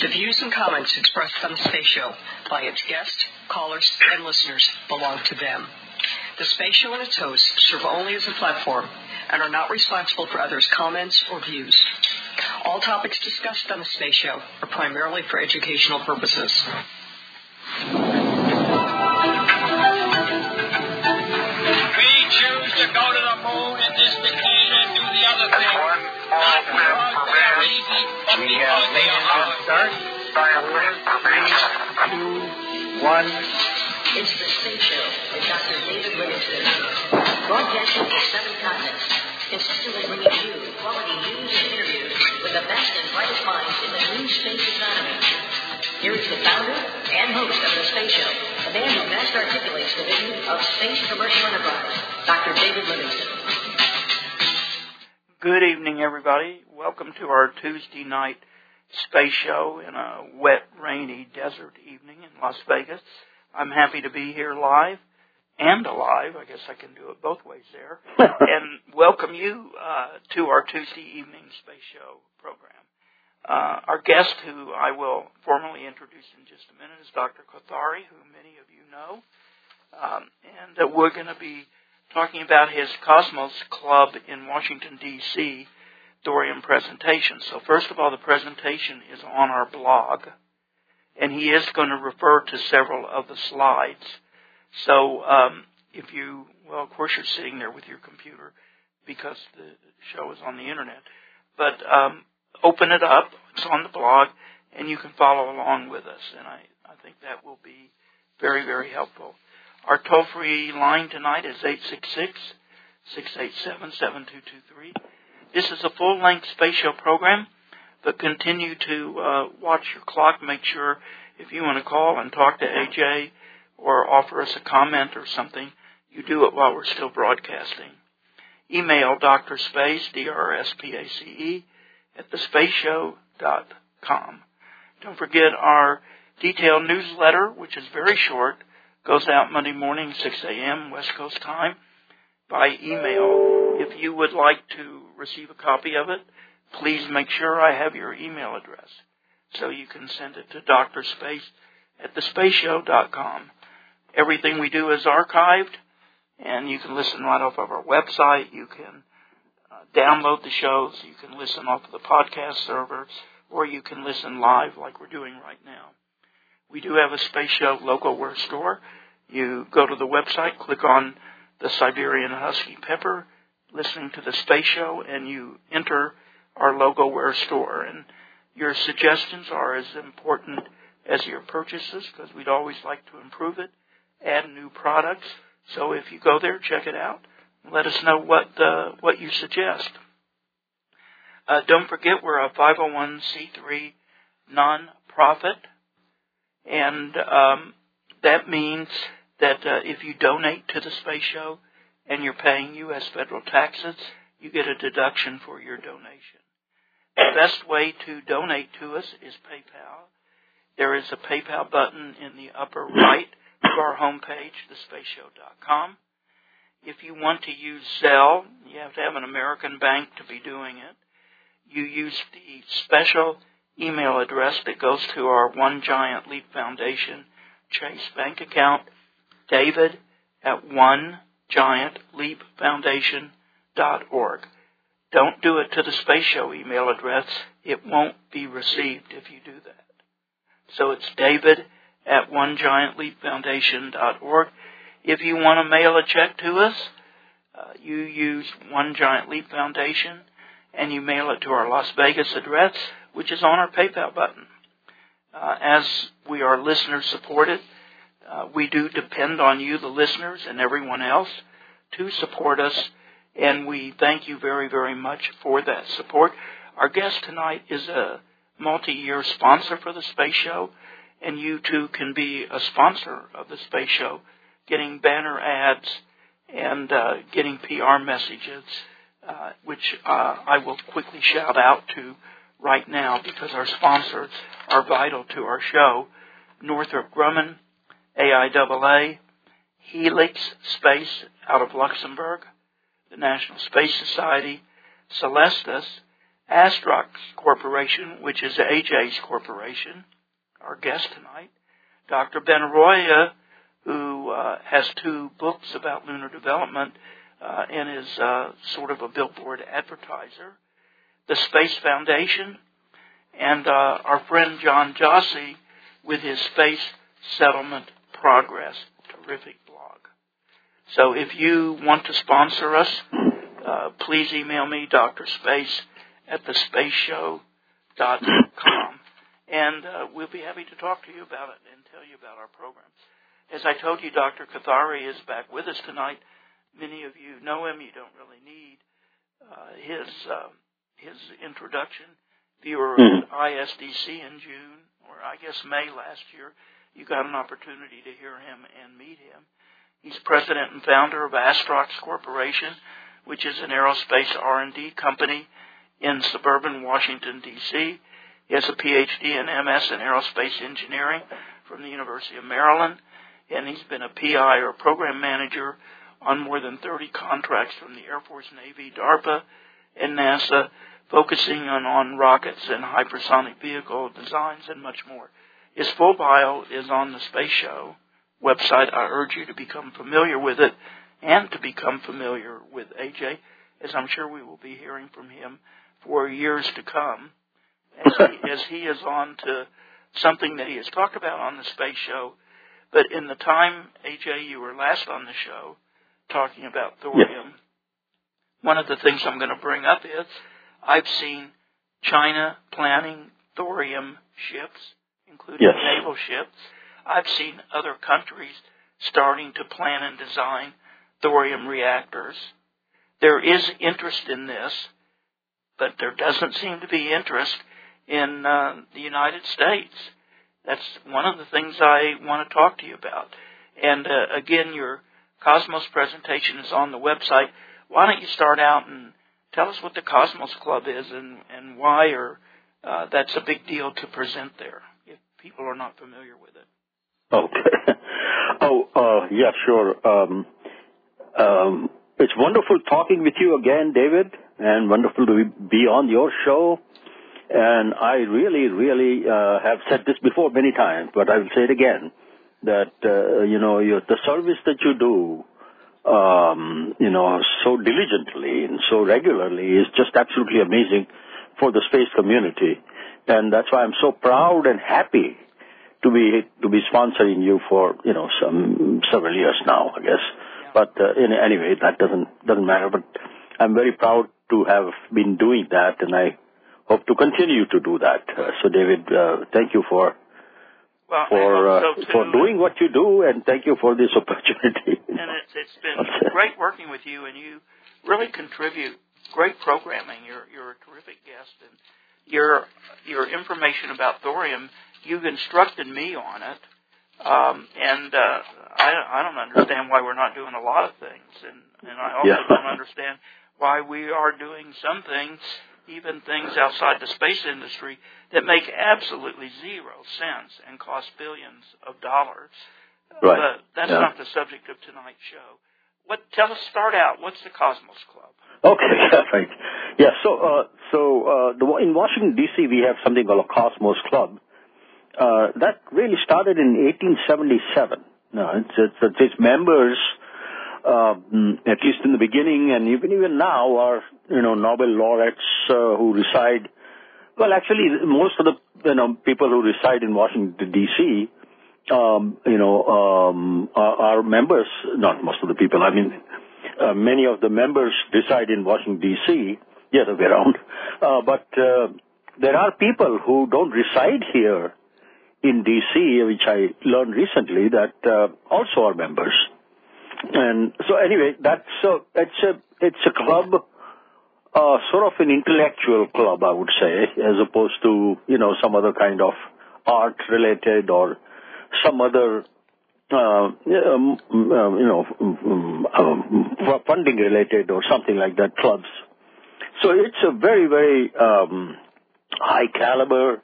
The views and comments expressed on the Space Show by its guests, callers, and listeners belong to them. The Space Show and its hosts serve only as a platform and are not responsible for others' comments or views. All topics discussed on the Space Show are primarily for educational purposes. But We because have they made are a hard. start. Four, three, two, one. It's the Space Show with Dr. David Livingston. Broadcasting to seven continents, consistently bringing you quality news and interviews with the best and brightest minds in the new space economy. Here is the founder and host of the Space Show, the man who best articulates the vision of space commercial enterprise, Dr. David Livingston. Good evening, everybody. Welcome to our Tuesday night space show in a wet, rainy desert evening in Las Vegas. I'm happy to be here live and alive. I guess I can do it both ways there. and welcome you uh, to our Tuesday evening space show program. Uh, our guest, who I will formally introduce in just a minute, is Dr. Kothari, who many of you know. Um, and uh, we're going to be talking about his Cosmos Club in Washington, D.C. thorium presentation. So, first of all, the presentation is on our blog, and he is going to refer to several of the slides. So, um, if you, well, of course, you're sitting there with your computer because the show is on the internet, but um, open it up. It's on the blog, and you can follow along with us. And I, I think that will be very, very helpful. Our toll free line tonight is 866 687 7223. This is a full length space show program, but continue to uh, watch your clock. Make sure if you want to call and talk to AJ or offer us a comment or something, you do it while we're still broadcasting. Email Dr. Space, D-R-S-P-A-C-E, at thespaceshow.com. Don't forget our detailed newsletter, which is very short, goes out Monday morning, 6 a.m. West Coast time, by email. If you would like to receive a copy of it, please make sure I have your email address so you can send it to Dr. Space at thespaceshow.com. Everything we do is archived, and you can listen right off of our website. You can uh, download the shows. You can listen off of the podcast server, or you can listen live like we're doing right now. We do have a Space Show logo ware store. You go to the website, click on the Siberian Husky Pepper, listening to the Space Show, and you enter our logo ware store. And your suggestions are as important as your purchases because we'd always like to improve it, add new products. So if you go there, check it out. Let us know what uh, what you suggest. Uh, don't forget we're a 501c3 non-profit, and um, that means that uh, if you donate to the space show and you're paying U.S. federal taxes, you get a deduction for your donation. The best way to donate to us is PayPal. There is a PayPal button in the upper right of our homepage, thespaceshow.com. If you want to use Zelle, you have to have an American bank to be doing it. You use the special email address that goes to our One Giant Leap Foundation Chase bank account, david at onegiantleapfoundation.org. Don't do it to the Space Show email address. It won't be received if you do that. So it's david at onegiantleapfoundation.org. If you want to mail a check to us, uh, you use One Giant Leap Foundation and you mail it to our Las Vegas address, which is on our PayPal button. Uh, as we are listener supported, uh, we do depend on you, the listeners, and everyone else to support us, and we thank you very, very much for that support. Our guest tonight is a multi-year sponsor for the Space Show, and you too can be a sponsor of the Space Show, getting banner ads and uh, getting PR messages, uh, which uh, I will quickly shout out to right now because our sponsors are vital to our show. Northrop Grumman, AIAA, Helix Space out of Luxembourg, the National Space Society, Celestis, Astrox Corporation, which is AJ's corporation, our guest tonight, Dr. Ben Benaroya, who uh, has two books about lunar development uh, and is uh, sort of a billboard advertiser, the Space Foundation, and uh, our friend John Jossi with his Space Settlement Progress. Terrific blog. So if you want to sponsor us, uh, please email me, Dr. Space at thespaceshow.com. And uh, we'll be happy to talk to you about it and tell you about our program. As I told you, Dr. Kothari is back with us tonight. Many of you know him. You don't really need uh, his uh, his introduction. If you were mm-hmm. at ISDC in June, or I guess May last year, you got an opportunity to hear him and meet him. He's president and founder of Astrox Corporation, which is an aerospace R&D company in suburban Washington, D.C. He has a PhD and MS in aerospace engineering from the University of Maryland, and he's been a PI or program manager on more than 30 contracts from the Air Force, Navy, DARPA, and NASA, focusing on, on rockets and hypersonic vehicle designs and much more. His full bio is on the Space Show website. I urge you to become familiar with it and to become familiar with AJ, as I'm sure we will be hearing from him for years to come as he, as he is on to something that he has talked about on the space show. But in the time, AJ, you were last on the show talking about thorium, yes. one of the things I'm going to bring up is I've seen China planning thorium ships, including yes. naval ships. I've seen other countries starting to plan and design thorium reactors. There is interest in this but there doesn't seem to be interest in uh, the United States. That's one of the things I want to talk to you about. And uh, again, your Cosmos presentation is on the website. Why don't you start out and tell us what the Cosmos Club is and, and why or uh, that's a big deal to present there people are not familiar with it. Okay. oh, uh, yeah, sure. Um, um, it's wonderful talking with you again, David and wonderful to be on your show. And I really, really uh, have said this before many times, but I will say it again that uh, you know the service that you do, um, you know, so diligently and so regularly is just absolutely amazing for the space community, and that's why I'm so proud and happy to be to be sponsoring you for you know some several years now, I guess. But uh, in, anyway, that doesn't doesn't matter. But I'm very proud to have been doing that, and I hope to continue to do that. Uh, so, David, uh, thank you for well, for uh, so for doing what you do, and thank you for this opportunity. And it's it's been great working with you, and you really contribute great programming. You're you're a terrific guest, and your your information about thorium. You've instructed me on it, um, and uh, I I don't understand why we're not doing a lot of things, and and I also yeah. don't understand why we are doing some things, even things outside the space industry, that make absolutely zero sense and cost billions of dollars. Right. But that's yeah. not the subject of tonight's show. What? Tell us. Start out. What's the Cosmos Club? Okay. Yeah. Right. Yeah. So, uh, so uh, in Washington D.C. we have something called a Cosmos Club. Uh, that really started in 1877. No, it's, it's, it's members um, at least in the beginning and even even now, are you know Nobel laureates uh, who reside. Well, actually, most of the you know people who reside in Washington D.C. Um, you know um, are, are, members. Not most of the people. I mean, uh, many of the members reside in Washington D.C. The other way around, uh, but uh, there are people who don't reside here in D.C., which I learned recently that uh, also are members. And so anyway, that's a, it's a, it's a club, uh, sort of an intellectual club, I would say, as opposed to, you know, some other kind of art related or some other, uh, um, um, you know, um, um, funding related or something like that clubs. So it's a very, very, um, high caliber,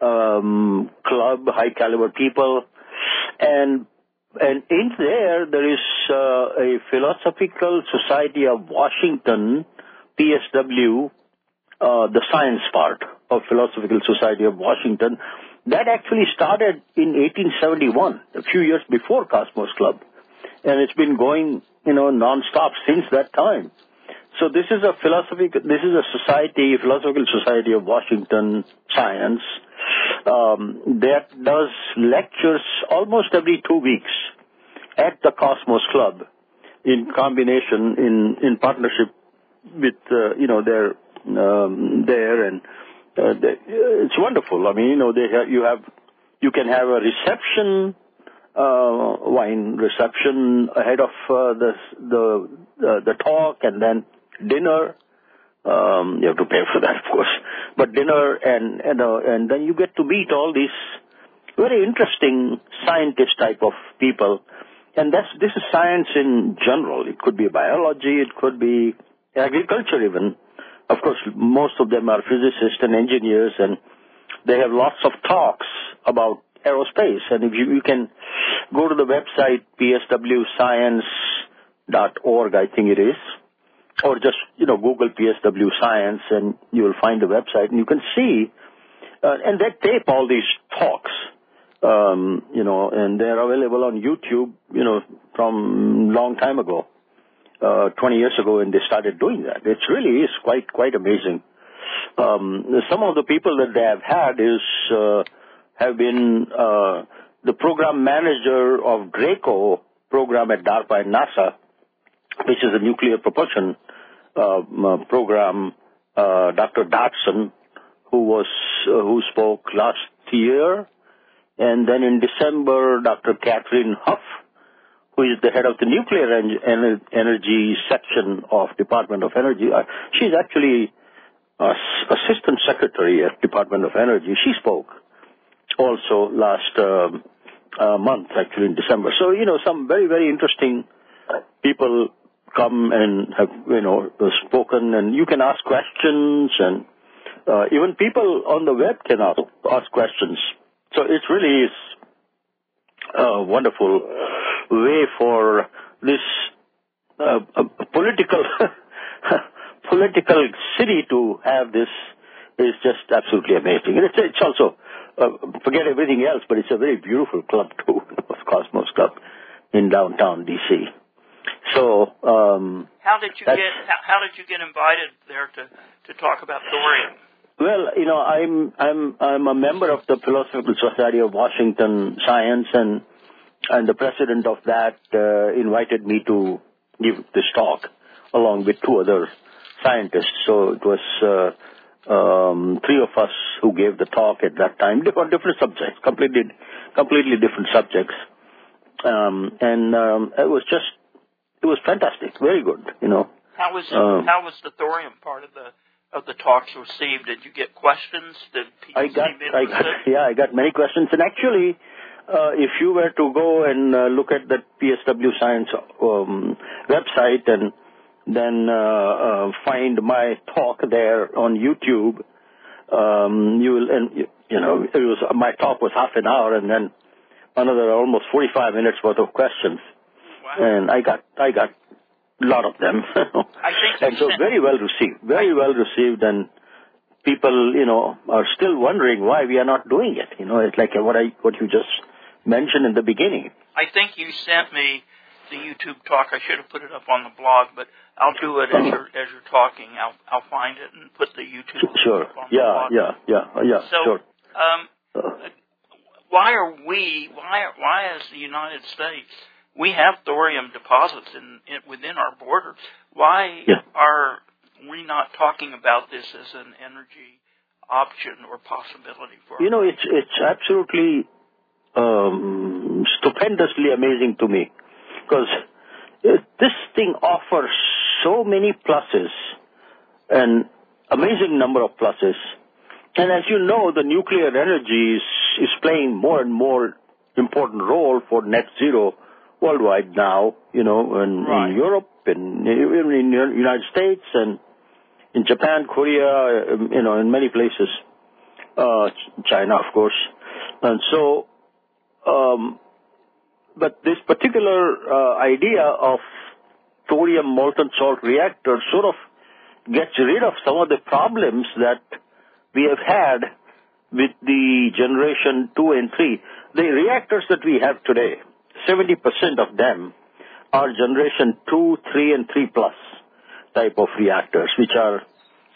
um, club, high caliber people. And and in there, there is uh, a Philosophical Society of Washington, PSW, uh, the science part of Philosophical Society of Washington. That actually started in 1871, a few years before Cosmos Club, and it's been going, you know, non-stop since that time. So this is a philosophical, this is a society, Philosophical Society of Washington Science, um, that does lectures almost every two weeks at the Cosmos Club in combination, in, in partnership with, uh, you know, their, um, there and uh, they, it's wonderful. I mean, you know, they have, you have, you can have a reception, uh, wine reception ahead of uh, the the uh, the talk, and then dinner. Um, you have to pay for that, of course. But dinner and and uh, and then you get to meet all these very interesting scientist type of people. And that's this is science in general. It could be biology, it could be agriculture even. Of course, most of them are physicists and engineers, and they have lots of talks about aerospace. And if you, you can go to the website pswscience.org, I think it is, or just you know Google PSW Science, and you will find the website, and you can see. Uh, and they tape all these talks, um, you know, and they're available on YouTube, you know, from long time ago uh, 20 years ago when they started doing that. It really is quite quite amazing. Um, some of the people that they have had is uh, have been uh, the program manager of DRACO program at DARPA and NASA, which is a nuclear propulsion uh, program. Uh, Dr. Dodson, who was uh, who spoke last year, and then in December, Dr. Kathryn Huff who is the head of the nuclear en- energy section of Department of Energy. Uh, she's actually uh, assistant secretary at Department of Energy. She spoke also last um, uh, month, actually in December. So you know, some very very interesting people come and have you know spoken, and you can ask questions, and uh, even people on the web can ask, ask questions. So it really is a wonderful way for this uh, political political city to have this is just absolutely amazing. And it's, it's also uh, forget everything else, but it's a very beautiful club too, of Cosmos Club in downtown DC. So, um, how did you get how, how did you get invited there to to talk about thorium? Well, you know, I'm I'm I'm a member of the Philosophical Society of Washington Science, and and the president of that uh, invited me to give this talk along with two other scientists. So it was uh, um, three of us who gave the talk at that time on different subjects, completely completely different subjects, um, and um, it was just it was fantastic, very good, you know. How was um, how was the thorium part of the of the talks received? Did you get questions? Did people I got, I got, yeah, I got many questions, and actually, uh, if you were to go and uh, look at the PSW Science um, website and then uh, uh, find my talk there on YouTube, um, you will, and you know, it was my talk was half an hour, and then another almost 45 minutes worth of questions, wow. and I got I got a lot of them, and so very well received, very well received, and people, you know, are still wondering why we are not doing it. You know, it's like what I what you just mentioned in the beginning. I think you sent me the YouTube talk. I should have put it up on the blog, but I'll do it as you're as you're talking. I'll I'll find it and put the YouTube sure. up on yeah, the blog. Yeah, yeah, yeah, yeah. So, sure. um, uh, why are we? Why why as the United States? We have thorium deposits in, in within our border. Why yeah. are we not talking about this as an energy option or possibility for? You know, it's it's absolutely um, stupendously amazing to me because this thing offers so many pluses, an amazing number of pluses. And as you know, the nuclear energy is, is playing more and more important role for net zero worldwide now, you know, in, right. in Europe, and even in the United States, and in Japan, Korea, um, you know, in many places, uh, China, of course. And so um, but this particular uh, idea of thorium molten salt reactor sort of gets rid of some of the problems that we have had with the generation 2 and 3. The reactors that we have today, 70% of them are generation 2, 3, and 3 plus type of reactors, which are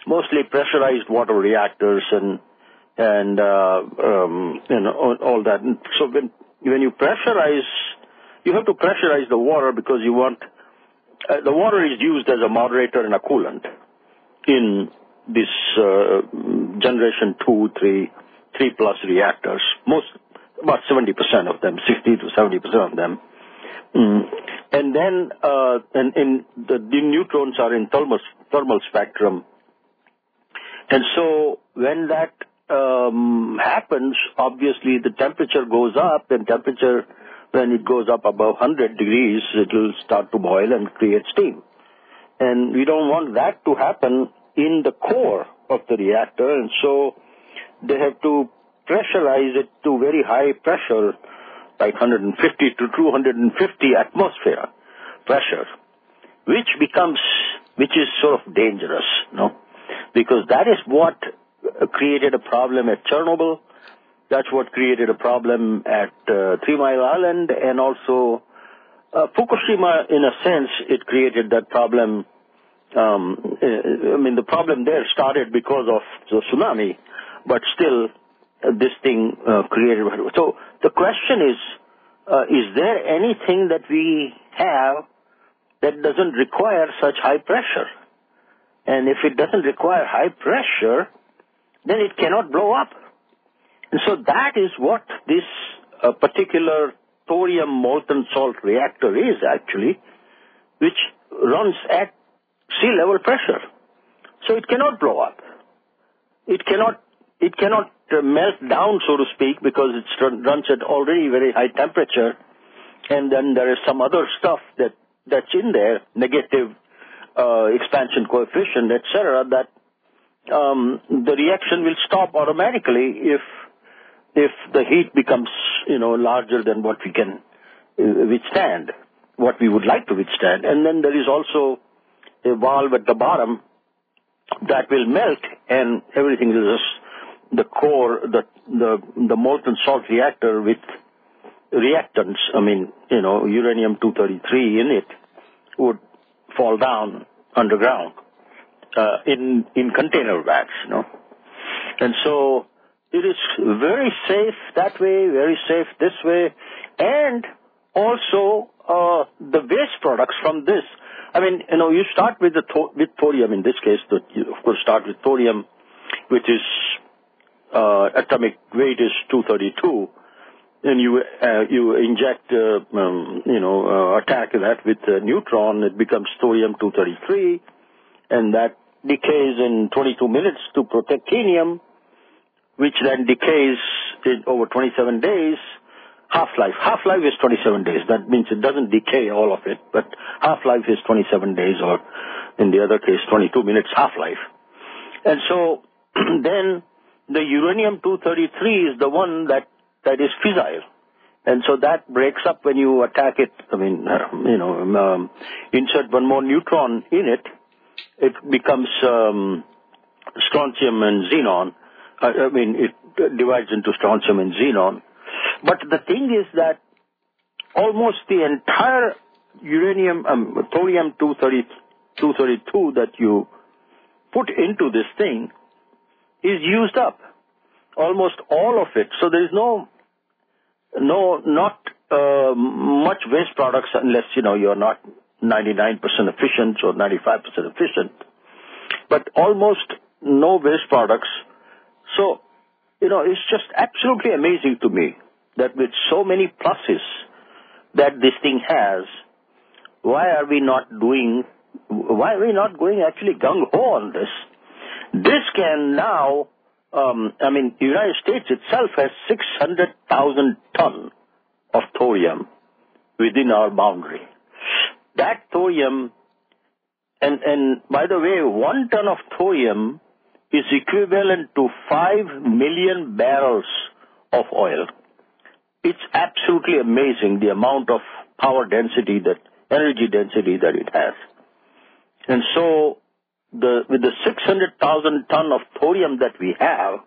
mostly pressurized water reactors and and uh, um, know all that. And so when when you pressurize, you have to pressurize the water because you want uh, the water is used as a moderator and a coolant in this uh, generation two, three, three plus reactors. Most about 70% of them, 60 to 70% of them. Mm. And then, uh, and, and the, the neutrons are in thermal, thermal spectrum. And so when that um, happens, obviously the temperature goes up, and temperature, when it goes up above 100 degrees, it will start to boil and create steam. And we don't want that to happen in the core of the reactor, and so they have to pressurize it to very high pressure, like 150 to 250 atmosphere pressure, which becomes, which is sort of dangerous, no? Because that is what created a problem at Chernobyl. That's what created a problem at uh, Three Mile Island and also uh, Fukushima, in a sense, it created that problem. Um, uh, I mean, the problem there started because of the tsunami, but still, this thing uh, created. So the question is, uh, is there anything that we have that doesn't require such high pressure? And if it doesn't require high pressure, then it cannot blow up. And so that is what this uh, particular thorium molten salt reactor is actually, which runs at sea level pressure. So it cannot blow up. It cannot, it cannot uh, melt down, so to speak, because it runs at already very high temperature. And then there is some other stuff that, that's in there, negative uh, expansion coefficient, etc., that um, the reaction will stop automatically if if the heat becomes you know larger than what we can uh, withstand, what we would like to withstand, and then there is also a valve at the bottom that will melt, and everything is just the core, the the the molten salt reactor with reactants. I mean, you know, uranium 233 in it would fall down underground uh, in in container bags, you know. And so it is very safe that way, very safe this way, and also uh, the waste products from this. I mean, you know, you start with the with thorium in this case. You of course start with thorium, which is atomic weight is 232, and you uh, you inject uh, um, you know uh, attack that with a neutron, it becomes thorium 233, and that decays in 22 minutes to protactinium, which then decays in over 27 days. Half-life. Half-life is 27 days. That means it doesn't decay all of it, but half-life is 27 days or in the other case 22 minutes half-life. And so then the uranium-233 is the one that, that is fissile. And so that breaks up when you attack it. I mean, uh, you know, um, insert one more neutron in it, it becomes um, strontium and xenon. I, I mean, it divides into strontium and xenon. But the thing is that almost the entire uranium, um, thorium 232 that you put into this thing is used up. Almost all of it. So there is no, no, not uh, much waste products unless, you know, you're not 99% efficient or 95% efficient, but almost no waste products. So, you know, it's just absolutely amazing to me that with so many pluses that this thing has, why are we not doing, why are we not going actually gung-ho on this? This can now, um, I mean, the United States itself has 600,000 ton of thorium within our boundary. That thorium, and, and by the way, one ton of thorium is equivalent to 5 million barrels of oil. It's absolutely amazing the amount of power density that, energy density that it has. And so the with the 600,000 ton of thorium that we have,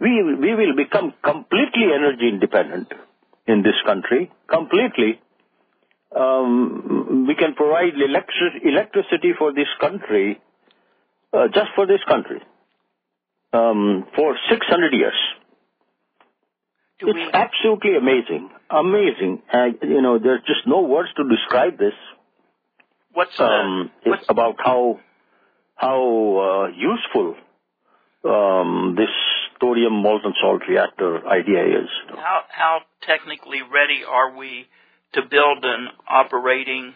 we we will become completely energy independent in this country. Completely, um, we can provide electric, electricity for this country, uh, just for this country, um, for 600 years. Do it's we- absolutely amazing, amazing. Uh, you know, there's just no words to describe this What's the um, what's about how how uh, useful um, this thorium molten salt reactor idea is. how how technically ready are we to build an operating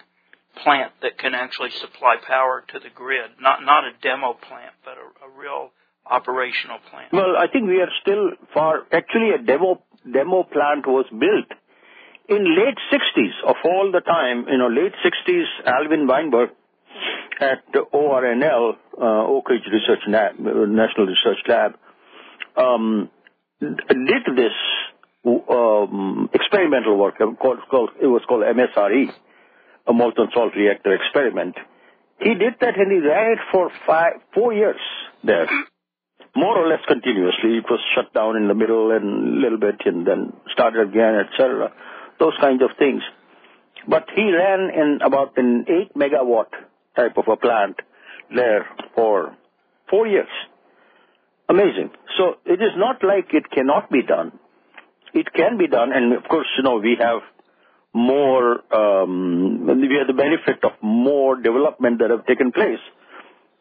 plant that can actually supply power to the grid? Not not a demo plant, but a, a real operational plant. Well, I think we are still far. Actually, a demo demo plant was built in late 60s of all the time. You know, late 60s. Alvin Weinberg at ORNL, uh, Oak Ridge Research Lab, National Research Lab, um, did this um, experimental work. Called, called, it was called MSRE, a molten salt reactor experiment. He did that and he ran it for five, four years there more or less continuously. It was shut down in the middle and a little bit and then started again, etc. Those kinds of things. But he ran in about an 8 megawatt type of a plant there for four years. Amazing. So it is not like it cannot be done. It can be done, and of course, you know, we have more, um, we have the benefit of more development that have taken place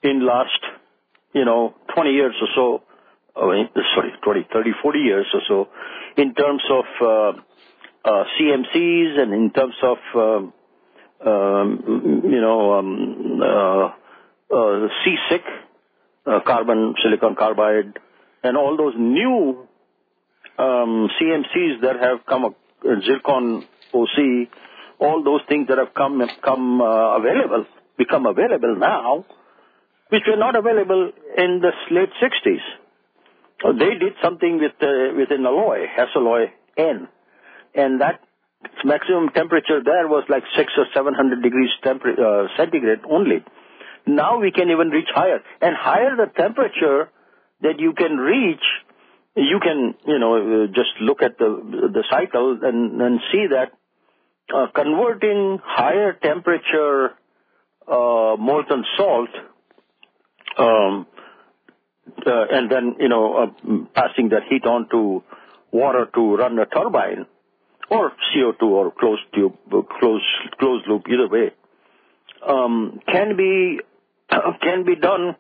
in last you know, 20 years or so, sorry, 20, 30, 40 years or so, in terms of uh, uh, CMCs and in terms of, um, you know, um, uh, uh, CSIC, uh, carbon, silicon carbide, and all those new um, CMCs that have come, up, zircon OC, all those things that have come available, become available now which were not available in the late 60s. So they did something with, with an alloy, Hastelloy N, and that maximum temperature there was like six or 700 degrees temper- uh, centigrade only. Now we can even reach higher, and higher the temperature that you can reach, you can, you know, uh, just look at the the cycle and, and see that uh, converting higher temperature uh, molten salt um, uh, and then, you know, uh, passing that heat on to water to run a turbine or CO2 or closed tube, closed, closed loop, either way, um, can be, can be done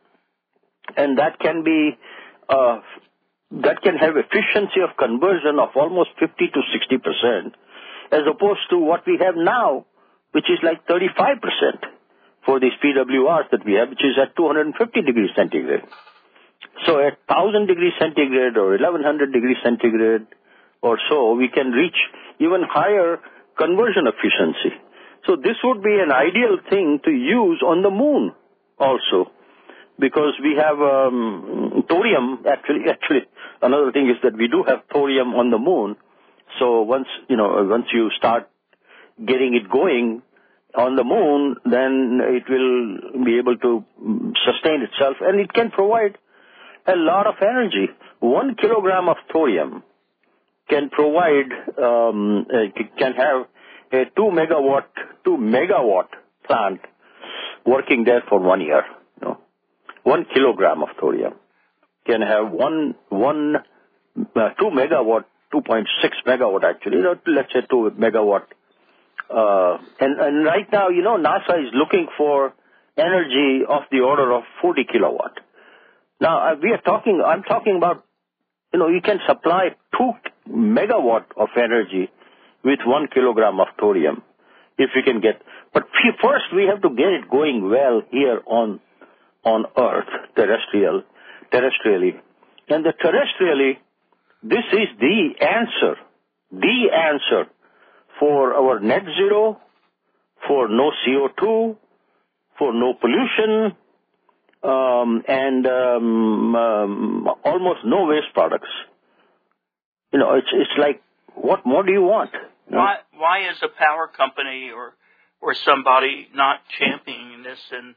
and that can be, uh, that can have efficiency of conversion of almost 50 to 60 percent as opposed to what we have now, which is like 35 percent for these PWRs that we have, which is at 250 degrees centigrade. So at 1000 degrees centigrade or 1100 degrees centigrade or so, we can reach even higher conversion efficiency. So this would be an ideal thing to use on the moon also because we have um, thorium actually actually another thing is that we do have thorium on the moon so once you know once you start getting it going on the moon, then it will be able to sustain itself and it can provide a lot of energy. One kilogram of thorium can provide, um, uh, can have a two megawatt, two megawatt plant working there for one year. You know. One kilogram of thorium can have one, one, uh, two megawatt, 2.6 megawatt actually, you know, let's say two megawatt uh, and, and right now, you know, NASA is looking for energy of the order of 40 kilowatt. Now, uh, we are talking, I'm talking about, you know, you can supply 2 megawatt of energy with 1 kilogram of thorium, if we can get, but first we have to get it going well here on, on Earth, terrestrial, terrestrially. And the terrestrially, this is the answer, the answer for our net zero, for no CO2, for no pollution, um, and um, um, almost no waste products. You know, it's it's like, what more do you want? You know? Why why is a power company or or somebody not championing this and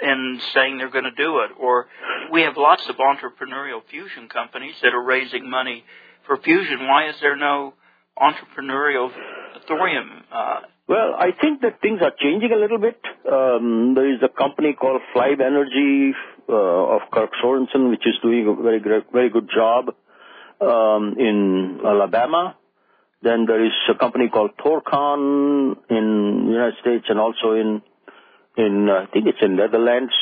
and saying they're going to do it. Or we have lots of entrepreneurial fusion companies that are raising money for fusion. Why is there no entrepreneurial thorium? Uh, well, I think that things are changing a little bit. Um, there is a company called Flibe Energy uh, of Kirk Sorensen, which is doing a very very good job in Alabama. Then there is a company called Thorcon in United States and also in in uh, I think it's in Netherlands.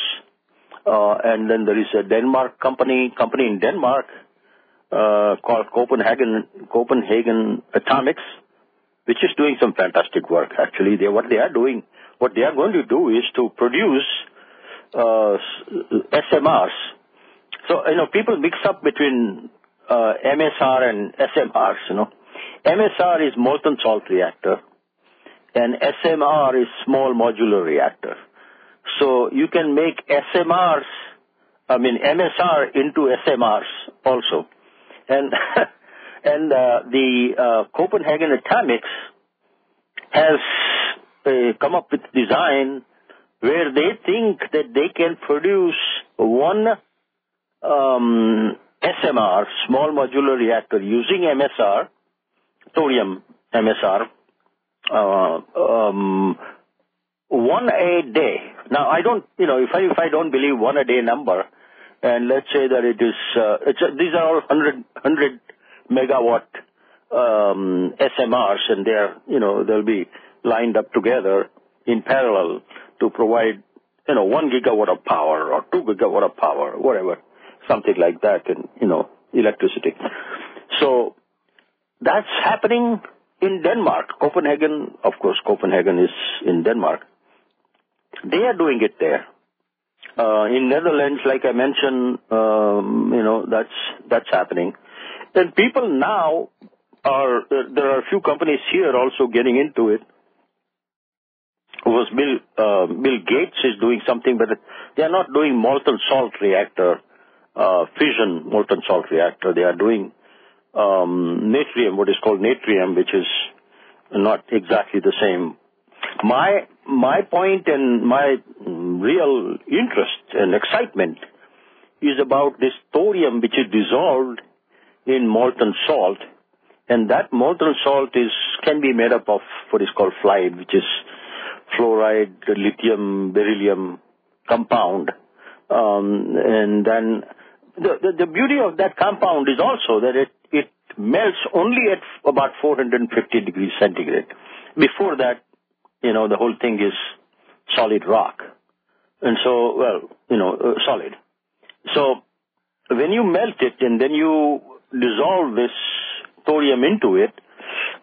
Uh, and then there is a Denmark company company in Denmark uh, called Copenhagen Copenhagen Atomics, which is doing some fantastic work. Actually, they what they are doing, what they are going to do is to produce SMRs. So you know, people mix up between MSR and SMRs. You know, MSR is molten salt reactor, and SMR is small modular reactor. So you can make SMRs, I mean MSR into SMRs also. And and uh, the uh, Copenhagen Atomics has uh, come up with design where they think that they can produce one um, SMR, small modular reactor, using MSR, thorium MSR, uh, um, one a day. Now, I don't, you know, if I if I don't believe one a day number, and let's say that it is, uh, it's a, these are all 100, 100 megawatt um, SMRs, and they're, you know, they'll be lined up together in parallel to provide, you know, one gigawatt of power or two gigawatt of power, whatever, something like that, and you know, electricity. So that's happening in Denmark. Copenhagen, of course, Copenhagen is in Denmark. They are doing it there. Uh, in Netherlands, like I mentioned, um, you know, that's that's happening. And people now are there are a few companies here also getting into it. Was Bill uh, Bill Gates is doing something, but they are not doing molten salt reactor, uh, fission molten salt reactor. They are doing um, natrium, what is called natrium, which is not exactly the same. My my point and my real interest and excitement is about this thorium which is dissolved in molten salt, and that molten salt is can be made up of what is called fluoride, which is fluoride, lithium, beryllium compound, um, and then the, the, beauty of that compound is also that it it melts only at about 450 degrees centigrade. Before that, you know, the whole thing is solid rock. And so, well, you know, uh, solid. So when you melt it and then you dissolve this thorium into it,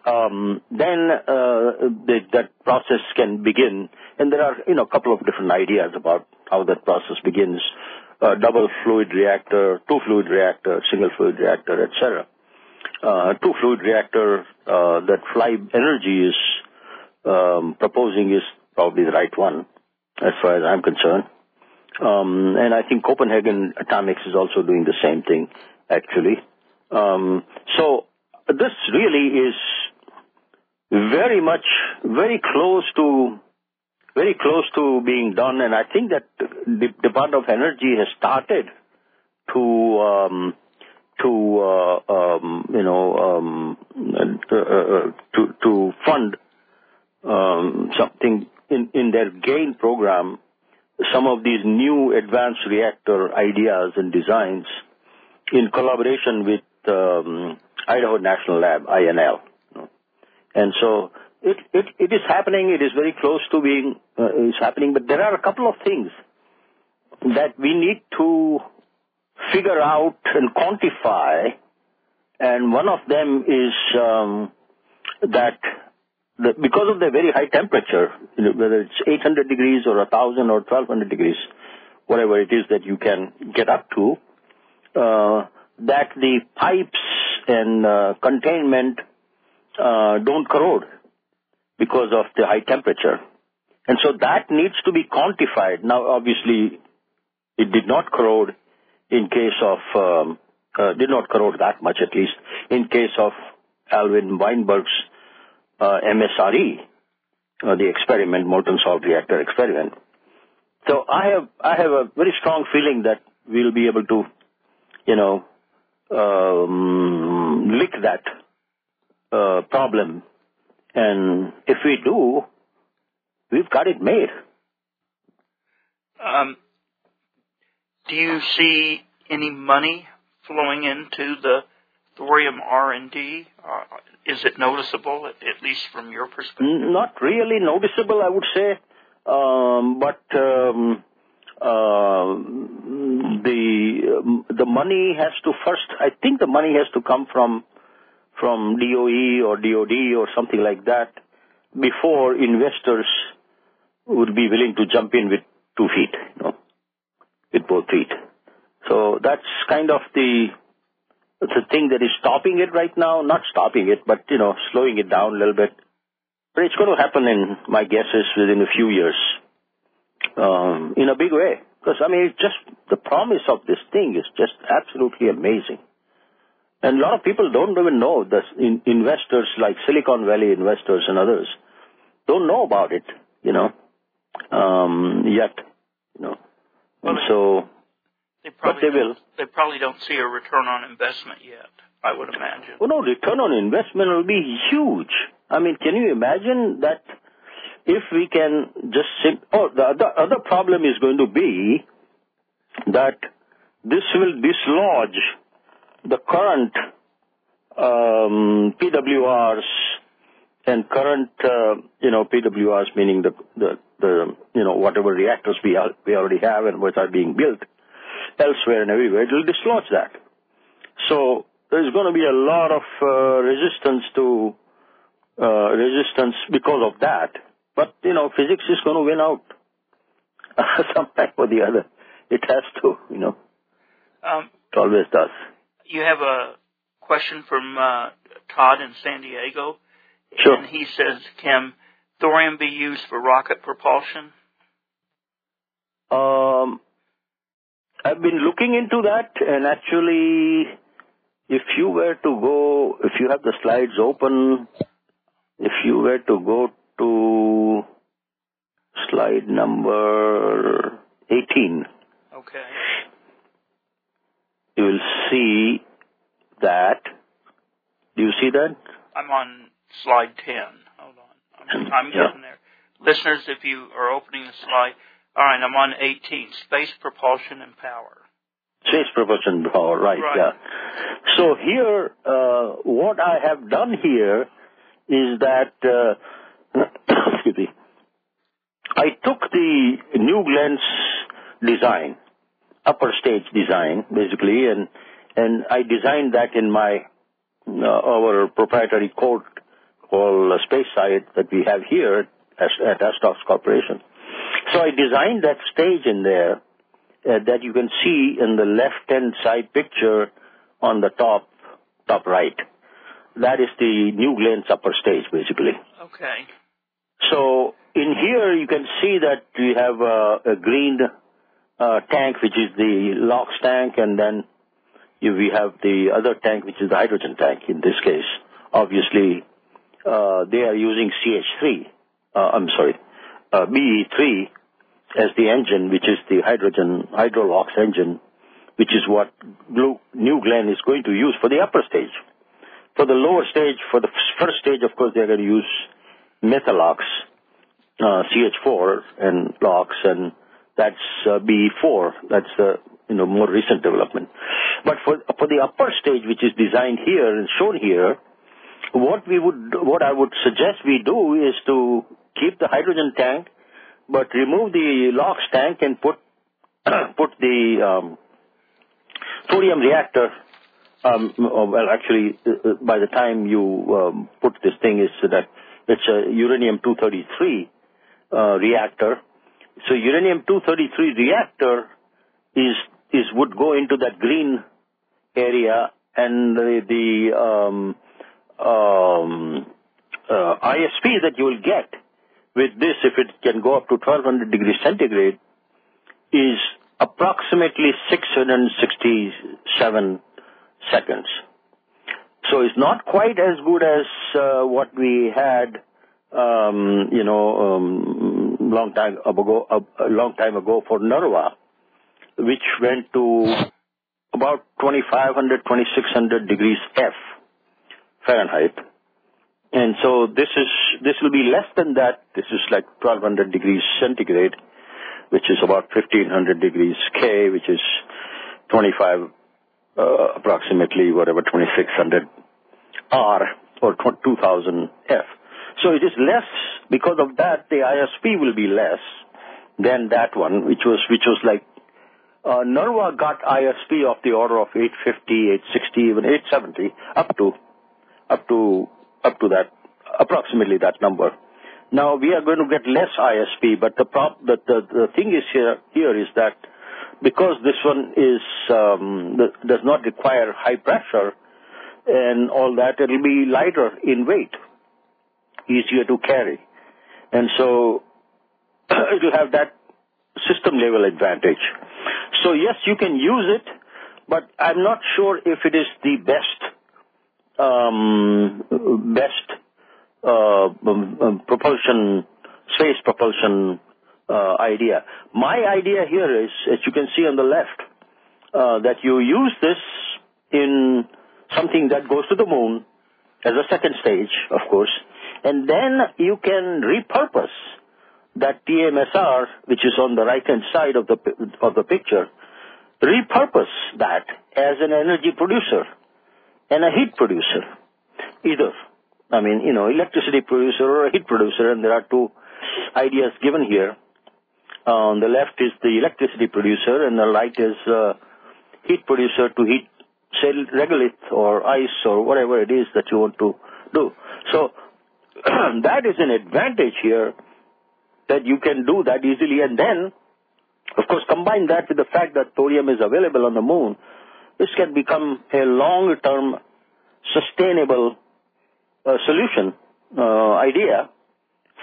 um, then uh, the, that process can begin. And there are, you know, a couple of different ideas about how that process begins. Double fluid reactor, two fluid reactor, single fluid reactor, etc. Uh, two fluid reactor uh, that Flibe Energy is um, proposing is probably the right one, as far as I'm concerned. Um, and I think Copenhagen Atomics is also doing the same thing, actually. Um, so this really is very much, very close to, very close to being done. And I think that the Department of Energy has started to um, to uh, um, you know um, uh, uh, to to fund um, something in, in their GAIN program, some of these new advanced reactor ideas and designs in collaboration with um, Idaho National Lab, INL. And so it, is happening. It is very close to being uh, is happening. But there are a couple of things that we need to figure out and quantify. And one of them is um, that because of the very high temperature, whether it's 800 degrees or 1000 or 1200 degrees, whatever it is that you can get up to, uh, that the pipes and uh, containment don't corrode because of the high temperature. And so that needs to be quantified. Now, obviously, it did not corrode in case of, um, uh, did not corrode that much at least, in case of Alvin Weinberg's uh, MSRE, uh, the experiment, molten salt reactor experiment. so I have I have a very strong feeling that we'll be able to, you know, um, lick that uh, problem, and if we do, we've got it made. Um, do you see any money flowing into the thorium R&D? Uh, is it noticeable, at, least from your perspective? Not really noticeable, I would say. Um, but um, uh, the the money has to first. I think the money has to come from from DOE or DOD or something like that before investors would be willing to jump in with two feet, you know, with both feet. So that's kind of the the thing that is stopping it right now. Not stopping it, but you know, slowing it down a little bit. But it's going to happen in my guess is within a few years, um, in a big way. Because I mean, it's just the promise of this thing is just absolutely amazing. And a lot of people don't even know the in, investors like Silicon Valley investors and others don't know about it, you know, um, yet, you know. Well, and so they probably they will. They probably don't see a return on investment yet. I would imagine. Well, no, return on investment will be huge. I mean, can you imagine that if we can just oh, the other, other problem is going to be that this will dislodge the current um, PWRs and current, uh, you know, PWRs meaning the, the, the, you know, whatever reactors we already have and which are being built elsewhere and everywhere, it will dislodge that. So there's going to be a lot of uh, resistance to uh, resistance because of that. But you know, physics is going to win out sometime or the other. It has to, you know. Um, it always does. You have a question from uh, Todd in San Diego. Sure. And he says, can thorium be used for rocket propulsion? Um, I've been looking into that, and actually, if you were to go, if you have the slides open, if you were to go to slide number 18. Okay. You will see that. Do you see that? I'm on slide 10. Hold on. I'm, I'm yeah. getting there. Listeners, if you are opening the slide, all right, I'm on 18. Space propulsion and power. Space propulsion and power, right, right. yeah. So here, uh, what I have done here is that, uh, excuse me, I took the New Glenn's design, upper stage design, basically, and, and I designed that in my, uh, our proprietary code called Space Site that we have here at, at Astox Corporation. So I designed that stage in there uh, that you can see in the left-hand side picture on the top, top right. That is the New Glenn's upper stage, basically. Okay. So in here you can see that we have a, a green uh, tank, which is the LOX tank, and then we have the other tank, which is the hydrogen tank. In this case, obviously, uh, they are using CH3. Uh, I'm sorry, uh, BE3 as the engine, which is the hydrogen hydrolox engine, which is what New Glenn is going to use for the upper stage. For the lower stage, for the first stage, of course, they're going to use Methalox, uh, CH4 and LOX, and that's uh, BE4. That's you know more recent development. But for for the upper stage, which is designed here and shown here, what we would what I would suggest we do is to keep the hydrogen tank, but remove the LOX tank and put put the um, thorium reactor. Um, oh, well, actually, uh, uh, by the time you um, put this thing, is that it's a uranium 233 uh, reactor. So uranium 233 reactor is is would go into that green area, and the, the um, um, uh, ISP that you will get with this, if it can go up to 1200 degrees centigrade, is approximately 667 seconds. So it's not quite as good as uh, what we had, um, you know, long time ago, a long time ago for NERVA, which went to about 2500, 2600 degrees F Fahrenheit. And so this is, this will be less than that. This is like 1200 degrees centigrade, which is about 1500 degrees K, which is 25, uh, approximately whatever, 2600 R or 2000 F. So it is less, because of that, the ISP will be less than that one, which was, which was like, uh, NERVA got ISP of the order of 850, 860, even 870, up to, up to, up to that, approximately that number. Now we are going to get less ISP, but the prop, the, the, the thing is here, here is that because this one is, um, does not require high pressure and all that, it'll be lighter in weight easier to carry. And so it will have that system level advantage. So yes, you can use it, but I'm not sure if it is the best, um, best uh, um, um, propulsion, space propulsion uh, idea. My idea here is, as you can see on the left, uh, that you use this in something that goes to the moon as a second stage, of course, and then you can repurpose that TMSR, which is on the right-hand side of the, of the picture, repurpose that as an energy producer and a heat producer. Either. I mean, you know, electricity producer or a heat producer, and there are two ideas given here. On the left is the electricity producer, and the right is uh, heat producer to heat, say, regolith or ice or whatever it is that you want to do. So that is an advantage here that you can do that easily. And then, of course, combine that with the fact that thorium is available on the moon, this can become a long-term sustainable uh, solution uh, idea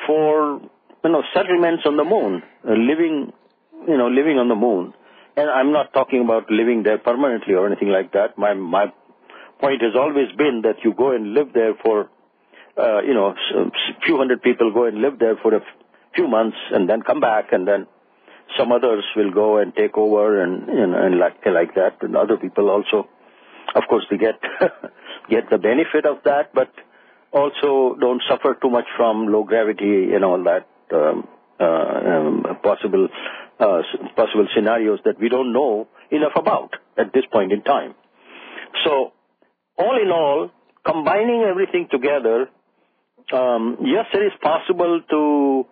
for you know settlements on the moon, uh, living you know living on the moon. And I'm not talking about living there permanently or anything like that. My my point has always been that you go and live there for uh, you know, a few hundred people go and live there for a few months and then come back and then some others will go and take over and, like, that. And other people also, of course, they get, get the benefit of that, but also don't suffer too much from low gravity and all that, um, uh, um, possible, uh, possible scenarios that we don't know enough about at this point in time. So, all in all, combining everything together um, yes, it is possible to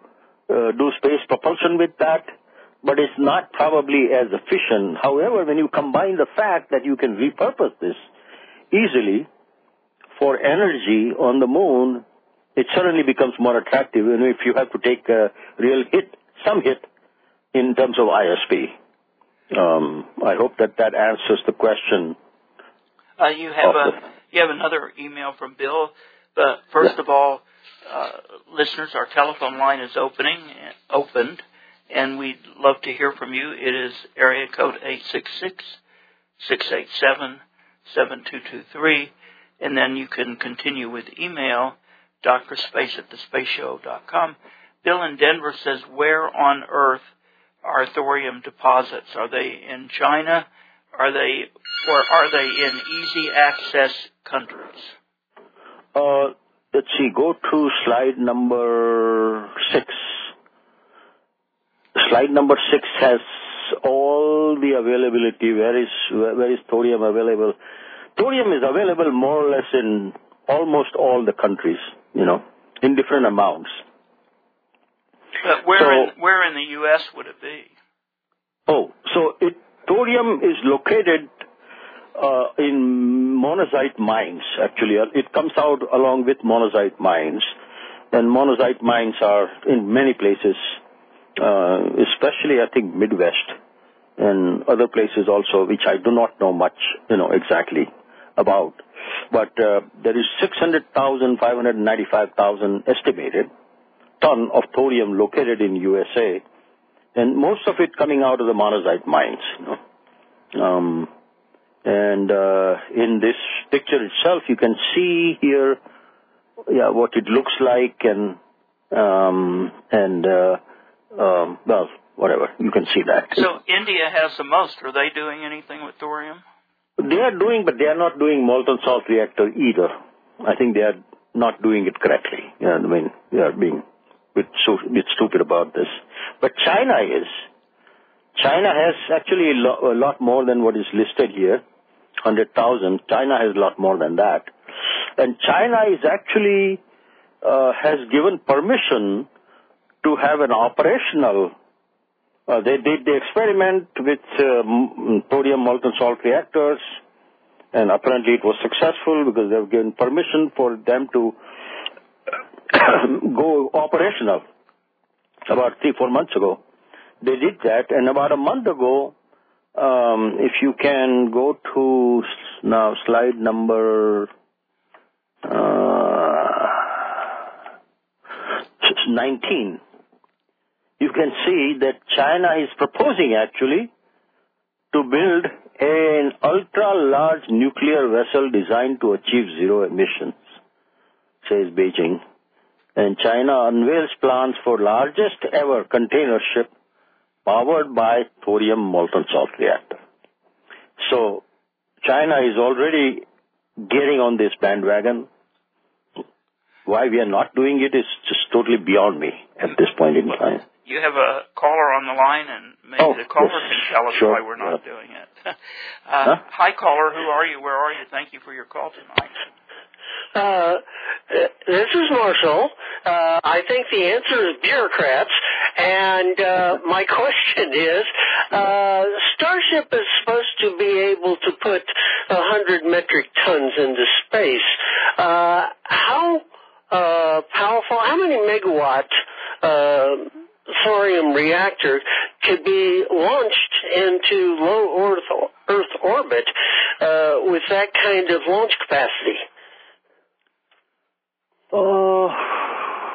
uh, do space propulsion with that, but it's not probably as efficient. However, when you combine the fact that you can repurpose this easily for energy on the moon, it suddenly becomes more attractive. And if you have to take a real hit, some hit in terms of ISP. Um, I hope that that answers the question. Uh, you have a you have another email from Bill. But first yeah. of all, uh, listeners, our telephone line is opening, opened, and we'd love to hear from you. It is area code 866-687-7223, and then you can continue with email, drspace at thespaceshow.com. Bill in Denver says, where on earth are thorium deposits? Are they in China? Are they, or are they in easy access countries? Uh, let's see, go to slide number six. Slide number six has all the availability. Where is, where is thorium available? Thorium is available more or less in almost all the countries, you know, in different amounts. But where, in, where in the U.S. would it be? Oh, so it, thorium is located in monazite mines, actually. Uh, it comes out along with monazite mines. And monazite mines are in many places, uh, especially, I think, Midwest and other places also, which I do not know much, you know, exactly about. But uh, there is 600,000, 595,000 estimated ton of thorium located in USA, and most of it coming out of the monazite mines. And uh, in this picture itself, you can see here, yeah, what it looks like, and um, and uh, um, well, whatever. You can see that. So India has the most. Are they doing anything with thorium? They are doing, but they are not doing molten salt reactor either. I think they are not doing it correctly. You know, I mean, they are being a bit, so, bit stupid about this. But China is. China has actually a, a lot more than what is listed here, 100,000. China has a lot more than that. And China is actually, uh, has given permission to have an operational uh, they did the experiment with uh, thorium molten salt reactors, and apparently it was successful because they've given permission for them to go operational about three, four months ago. They did that, and about a month ago, if you can go to now slide number uh, 19 you can see that China is proposing actually to build an ultra-large nuclear vessel designed to achieve zero emissions, says Beijing. And China unveils plans for largest ever container ship powered by thorium molten salt reactor. So China is already getting on this bandwagon. Why we are not doing it is just totally beyond me at this point in time you have a caller on the line, and maybe oh, the caller yes, can tell us sure, why we're not yeah. doing it. uh, huh? Hi, caller. Who are you? Where are you? Thank you for your call tonight. Uh, this is Marshall. Uh, I think the answer is bureaucrats. And uh, my question is, uh, Starship is supposed to be able to put 100 metric tons into space. Uh, how uh, powerful, how many megawatt uh, thorium reactor could be launched into low Earth, Earth orbit uh, with that kind of launch capacity? Uh,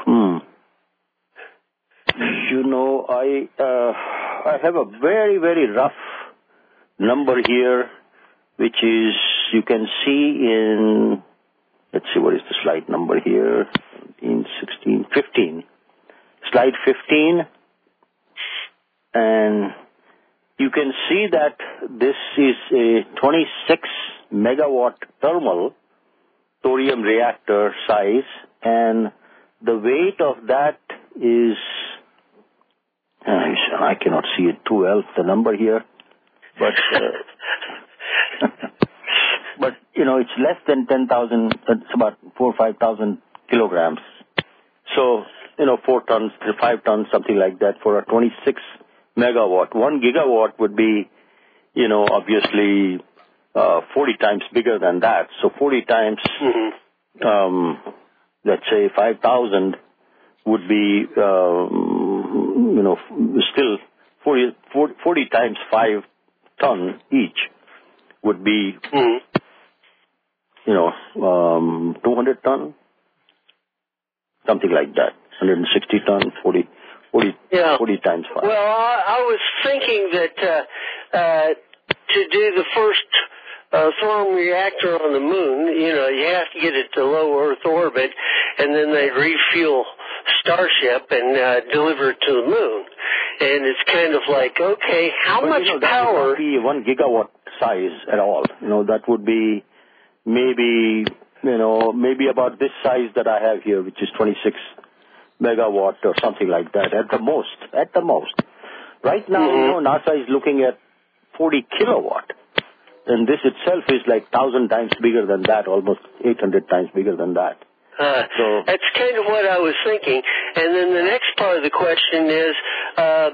hmm. You know, I uh, I have a very very rough number here, which is you can see in let's see what is the slide number here, 17, 16, 15 slide 15, and you can see that this is a 26 megawatt thermal thorium reactor size, and the weight of that is, I cannot see it too well, the number here, but, uh, but, you know, it's less than 10,000, it's about 4 or 5,000 kilograms. So you know, 4 tons, 5 tons, something like that for a 26 megawatt. 1 gigawatt would be, you know, obviously uh, 40 times bigger than that. So 40 times, mm-hmm. um, let's say 5,000 would be, um, you know, still 40, 40, 40 times 5 ton each would be, mm-hmm. you know, um, 200 ton, something like that. 160 ton, 40, 40, yeah. 40 times five. Well, I, I was thinking that uh, uh, to do the first uh, thorium reactor on the moon, you know, you have to get it to low Earth orbit, and then they refuel Starship and uh, deliver it to the moon. And it's kind of like, okay, how but, much you know, power? That would be one gigawatt size at all. You know, that would be maybe, you know, maybe about this size that I have here, which is 26 megawatt or something like that at the most. At the most. Right now, mm-hmm. you know, NASA is looking at 40 kilowatt. And this itself is like thousand times bigger than that, almost 800 times bigger than that. Uh, so, that's kind of what I was thinking. And then the next part of the question is, um,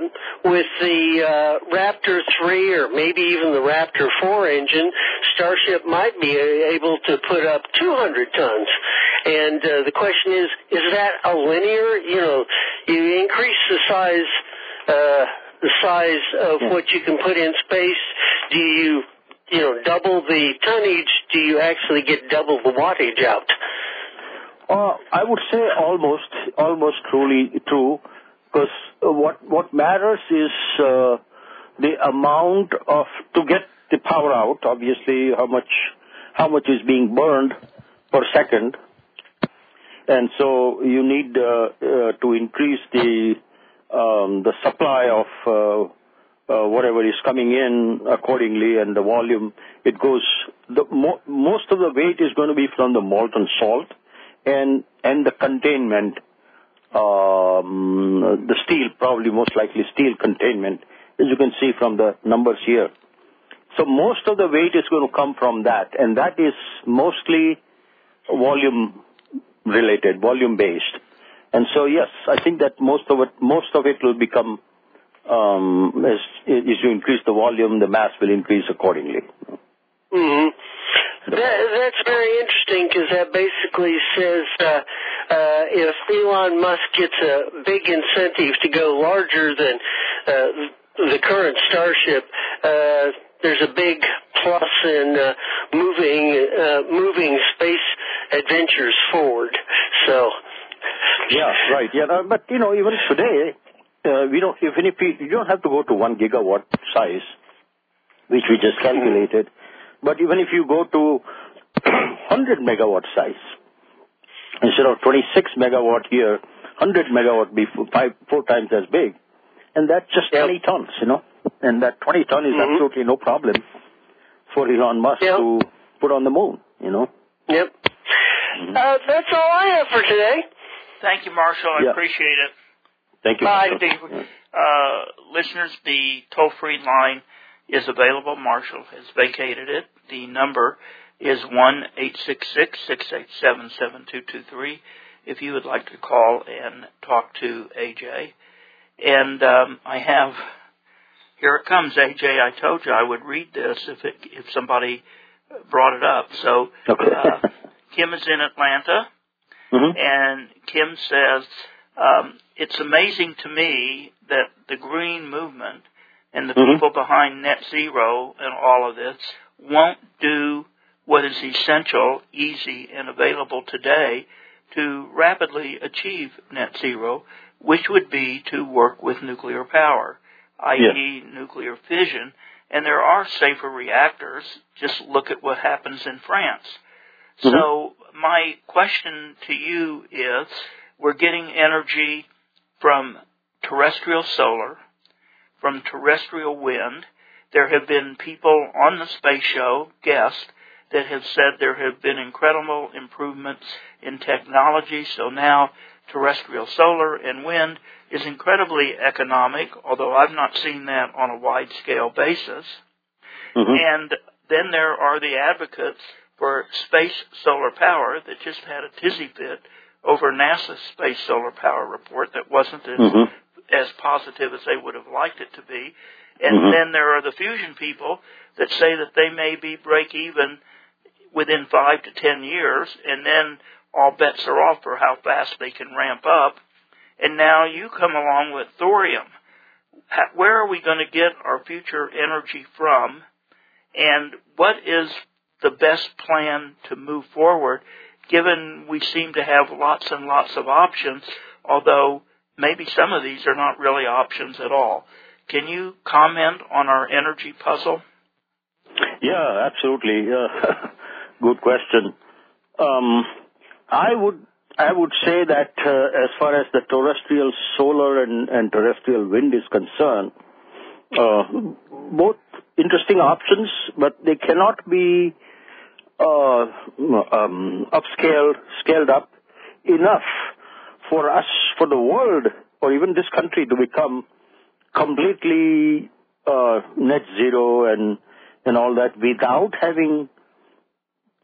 with the uh, Raptor 3 or maybe even the Raptor 4 engine, Starship might be able to put up 200 tons. And uh, the question is, is that a linear? You know, you increase the size, uh, the size of yeah. what you can put in space. Do you, you know, double the tonnage? Do you actually get double the wattage out? Uh, I would say almost, almost truly true, because what what matters is uh, the amount of to get the power out. Obviously, how much how much is being burned per second, and so you need uh, uh, to increase the um, the supply of uh, uh, whatever is coming in accordingly and the volume, it goes. Most of the weight is going to be from the molten salt and and the containment, um, the steel, probably most likely steel containment, as you can see from the numbers here. So most of the weight is going to come from that, and that is mostly volume related, volume based. And so yes, I think that most of it, most of it will become as, as you increase the volume, the mass will increase accordingly. hmm That, that's very interesting because that basically says uh, uh, if Elon Musk gets a big incentive to go larger than uh, the current Starship, uh, there's a big plus in uh, moving uh, moving space adventures forward. So. Yeah, right. Yeah, but you know, even today, uh, we don't. Even if we, you don't have to go to one gigawatt size, which we just calculated. But even if you go to 100 megawatt size, instead of 26 megawatt here, 100 megawatt be four times as big, and that's just Yep. 20 tons, you know. And that 20 ton is Mhm. absolutely no problem for Elon Musk Yep. to put on the moon, you know. Yep. Uh, that's all I have for today. Thank you, Marshall. I Yeah. appreciate it. Thank you. Bye. Uh, listeners, the toll-free line is available. Marshall has vacated it. The number is one eight six six six eight seven seven two two three. If you would like to call and talk to AJ, and um, I have here it comes, AJ. I told you I would read this if it, if somebody brought it up. So uh, Kim is in Atlanta. Mhm. And Kim says, um, it's amazing to me that the green movement and the Mhm. people behind net zero and all of this won't do what is essential, easy, and available today to rapidly achieve net zero, which would be to work with nuclear power, i.e. nuclear fission. And there are safer reactors. Just look at what happens in France. Mhm. So my question to you is, we're getting energy from terrestrial solar, from terrestrial wind. There have been people on the space show, guests, that have said there have been incredible improvements in technology. So now terrestrial solar and wind is incredibly economic, although I've not seen that on a wide scale basis. Mhm. And then there are the advocates for space solar power that just had a tizzy fit over NASA's space solar power report that wasn't as, Mhm. as positive as they would have liked it to be. And Mhm. then there are the fusion people that say that they may be break even within five to ten years, and then all bets are off for how fast they can ramp up. And now you come along with thorium. Where are we going to get our future energy from? And what is the best plan to move forward, given we seem to have lots and lots of options, although maybe some of these are not really options at all. Can you comment on our energy puzzle? Yeah, absolutely. Uh, good question. Um, I would I would say that uh, as far as the terrestrial solar and, and terrestrial wind is concerned, uh, both interesting options, but they cannot be um, upscaled, scaled up enough for us, for the world, or even this country to become completely uh, net zero and and all that without having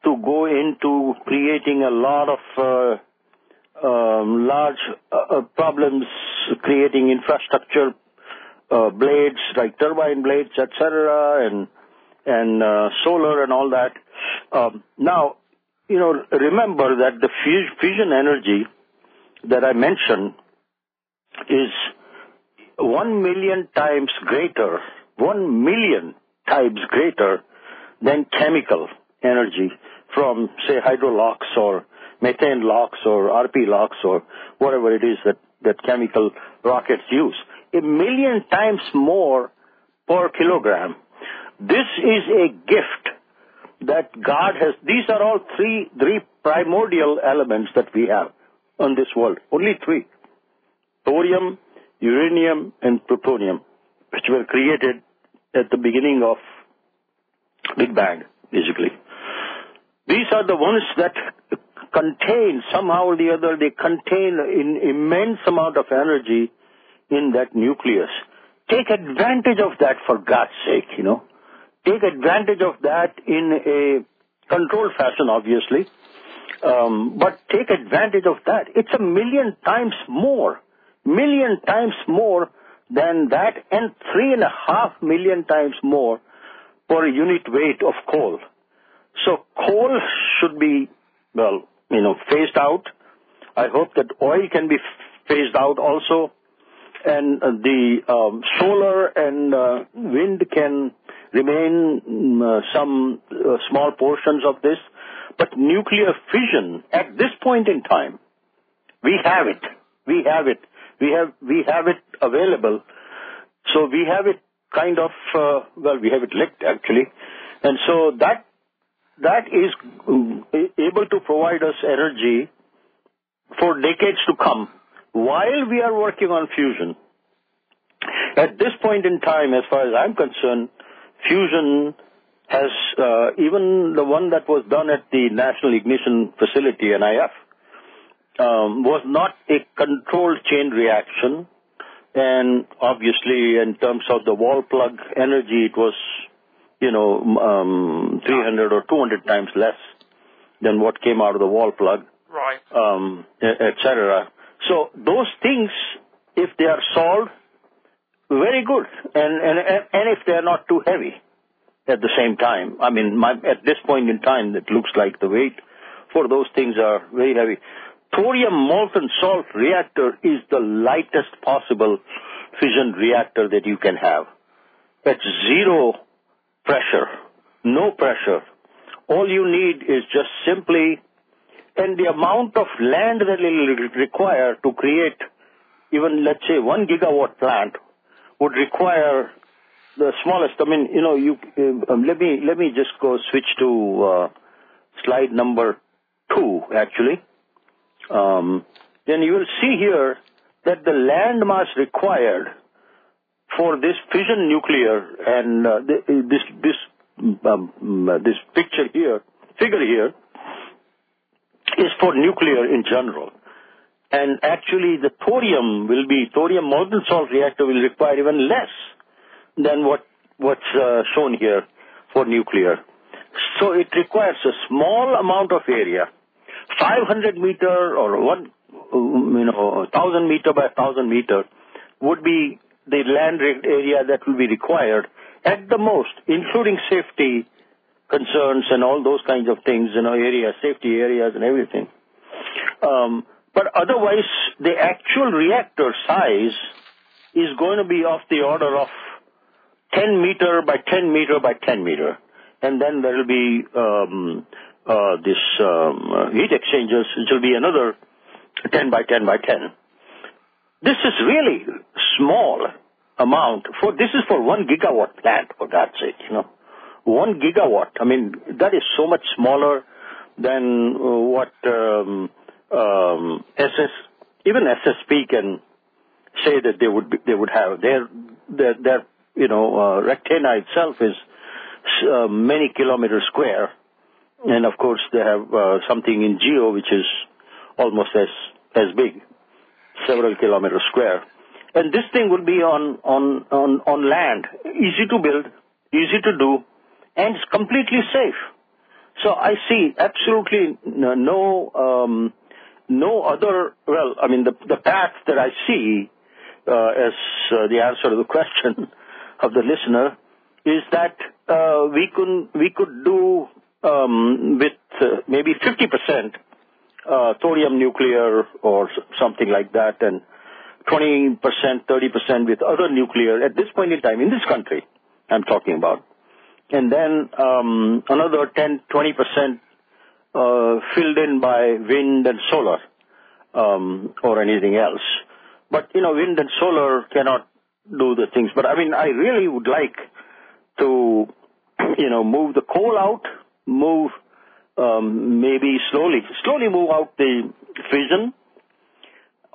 to go into creating a lot of uh, um, large uh, uh, problems, creating infrastructure uh, blades like turbine blades, etc., and and uh, solar and all that. Um, now, you know, remember that the fus- fusion energy that I mentioned is one million times greater, one million times greater than chemical energy from, say, hydrolox or methane LOX or RP LOX or whatever it is that, that chemical rockets use. A million times more per kilogram. This is a gift that God has. These are all three, three primordial elements that we have on this world. Only three. Thorium, uranium, and plutonium, which were created at the beginning of Big Bang, basically. These are the ones that contain, somehow or the other, they contain an immense amount of energy in that nucleus. Take advantage of that for God's sake, you know. Take advantage of that in a controlled fashion, obviously. Um, but take advantage of that. It's a million times more, million times more than that and three and a half million times more per unit weight of coal. So coal should be, well, you know, phased out. I hope that oil can be phased out also. And uh, the um, solar and uh, wind can remain mm, uh, some uh, small portions of this. But nuclear fission, at this point in time, we have it. We have it. We have, we have it available. So we have it kind of, uh, well, we have it licked actually. And so that, that is um, able to provide us energy for decades to come while we are working on fusion. At this point in time, as far as I'm concerned, fusion has, uh, even the one that was done at the National Ignition Facility, NIF, um, was not a controlled chain reaction. And obviously, in terms of the wall plug energy, it was, you know, um, 300 or 200 times less than what came out of the wall plug. Right. Um, et cetera. So those things, if they are solved, very good. And, and, and if they're not too heavy at the same time. I mean, my, at this point in time, it looks like the weight for those things are very heavy. Thorium molten salt reactor is the lightest possible fission reactor that you can have. At zero pressure, no pressure. All you need is just simply, and the amount of land that it will require to create even, let's say, one gigawatt plant would require the smallest. I mean, you know, you um, let me let me just go switch to uh, slide number two, actually. Um, then you will see here that the land mass required for this fission nuclear and uh, this this um, this picture here, figure here, is for nuclear in general. And actually, the thorium will be thorium molten salt reactor will require even less than what what's uh, shown here for nuclear. So it requires a small amount of area, 500 meter or one, you know, 1000 meter by 1000 meter would be the land area that will be required at the most, including safety concerns and all those kinds of things, you know, area, safety areas and everything. Um, but otherwise, the actual reactor size is going to be of the order of 10 meter by 10 meter by 10 meter. And then there will be um, uh, this um, heat exchangers, which will be another 10 by 10 by 10. This is really small amount. For This is for one gigawatt plant, for God's sake. You know, One gigawatt. I mean, that is so much smaller than uh, what um, um, SS, even SSP can say that they would be, they would have. Their their, their you know uh, itself is uh, many kilometers square, and of course they have uh, something in Geo which is almost as as big, several kilometers square. And this thing will be on on on on land, easy to build, easy to do, and it's completely safe. So I see absolutely no um, no other, well, I mean, the, the path that I see uh, as uh, the answer to the question of the listener is that uh, we could we could do um, with uh, maybe 50% uh, thorium nuclear or something like that, and 20%, 30% with other nuclear at this point in time in this country. I'm talking about, and then um, another 10, 20% uh, filled in by wind and solar um, or anything else. But, you know, wind and solar cannot do the things. But, I mean, I really would like to, you know, move the coal out, move um, maybe slowly, slowly move out the fission,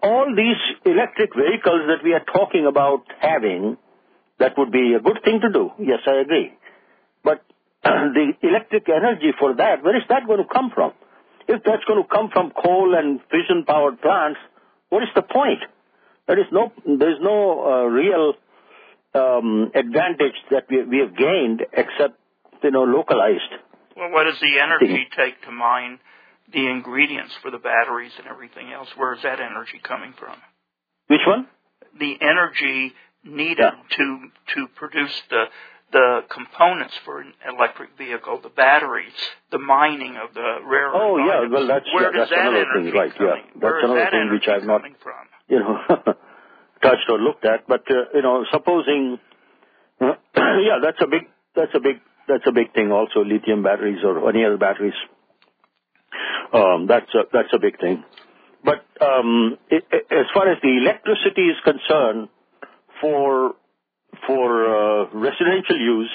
all these electric vehicles that we are talking about having, that would be a good thing to do. Yes, I agree. The electric energy for that, where is that going to come from? If that's going to come from coal and fission powered plants, what is the point? There is no, there's no uh, real um, advantage that we, we have gained except, you know, localized. Well, what does the energy take to mine the ingredients for the batteries and everything else? Where is that energy coming from? Which one? The energy needed to to produce the the components for an electric vehicle, the batteries, the mining of the rare Oh yeah, items. well that's Where yeah, does that's that another thing, right? coming? Yeah, that's another that thing which I've not from? you know touched or looked at. But uh, you know, supposing yeah, that's a big that's a big that's a big thing. Also, lithium batteries or any other batteries. Um, that's a that's a big thing. But um, it, it, as far as the electricity is concerned, for for uh, residential use,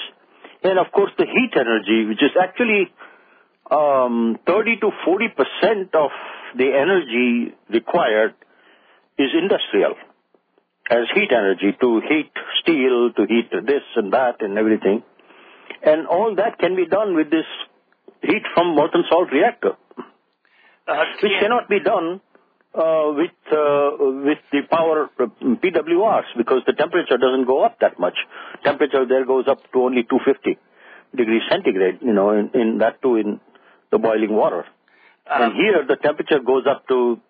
and of course the heat energy, which is actually um, 30 to 40 percent of the energy required is industrial as heat energy to heat steel, to heat this and that and everything. And all that can be done with this heat from molten salt reactor, Uh, which cannot be done with uh, with the power uh, PWRs because the temperature doesn't go up that much. Temperature there goes up to only 250 degrees centigrade. You know, in, in that too in the boiling water. um, and here the temperature goes up to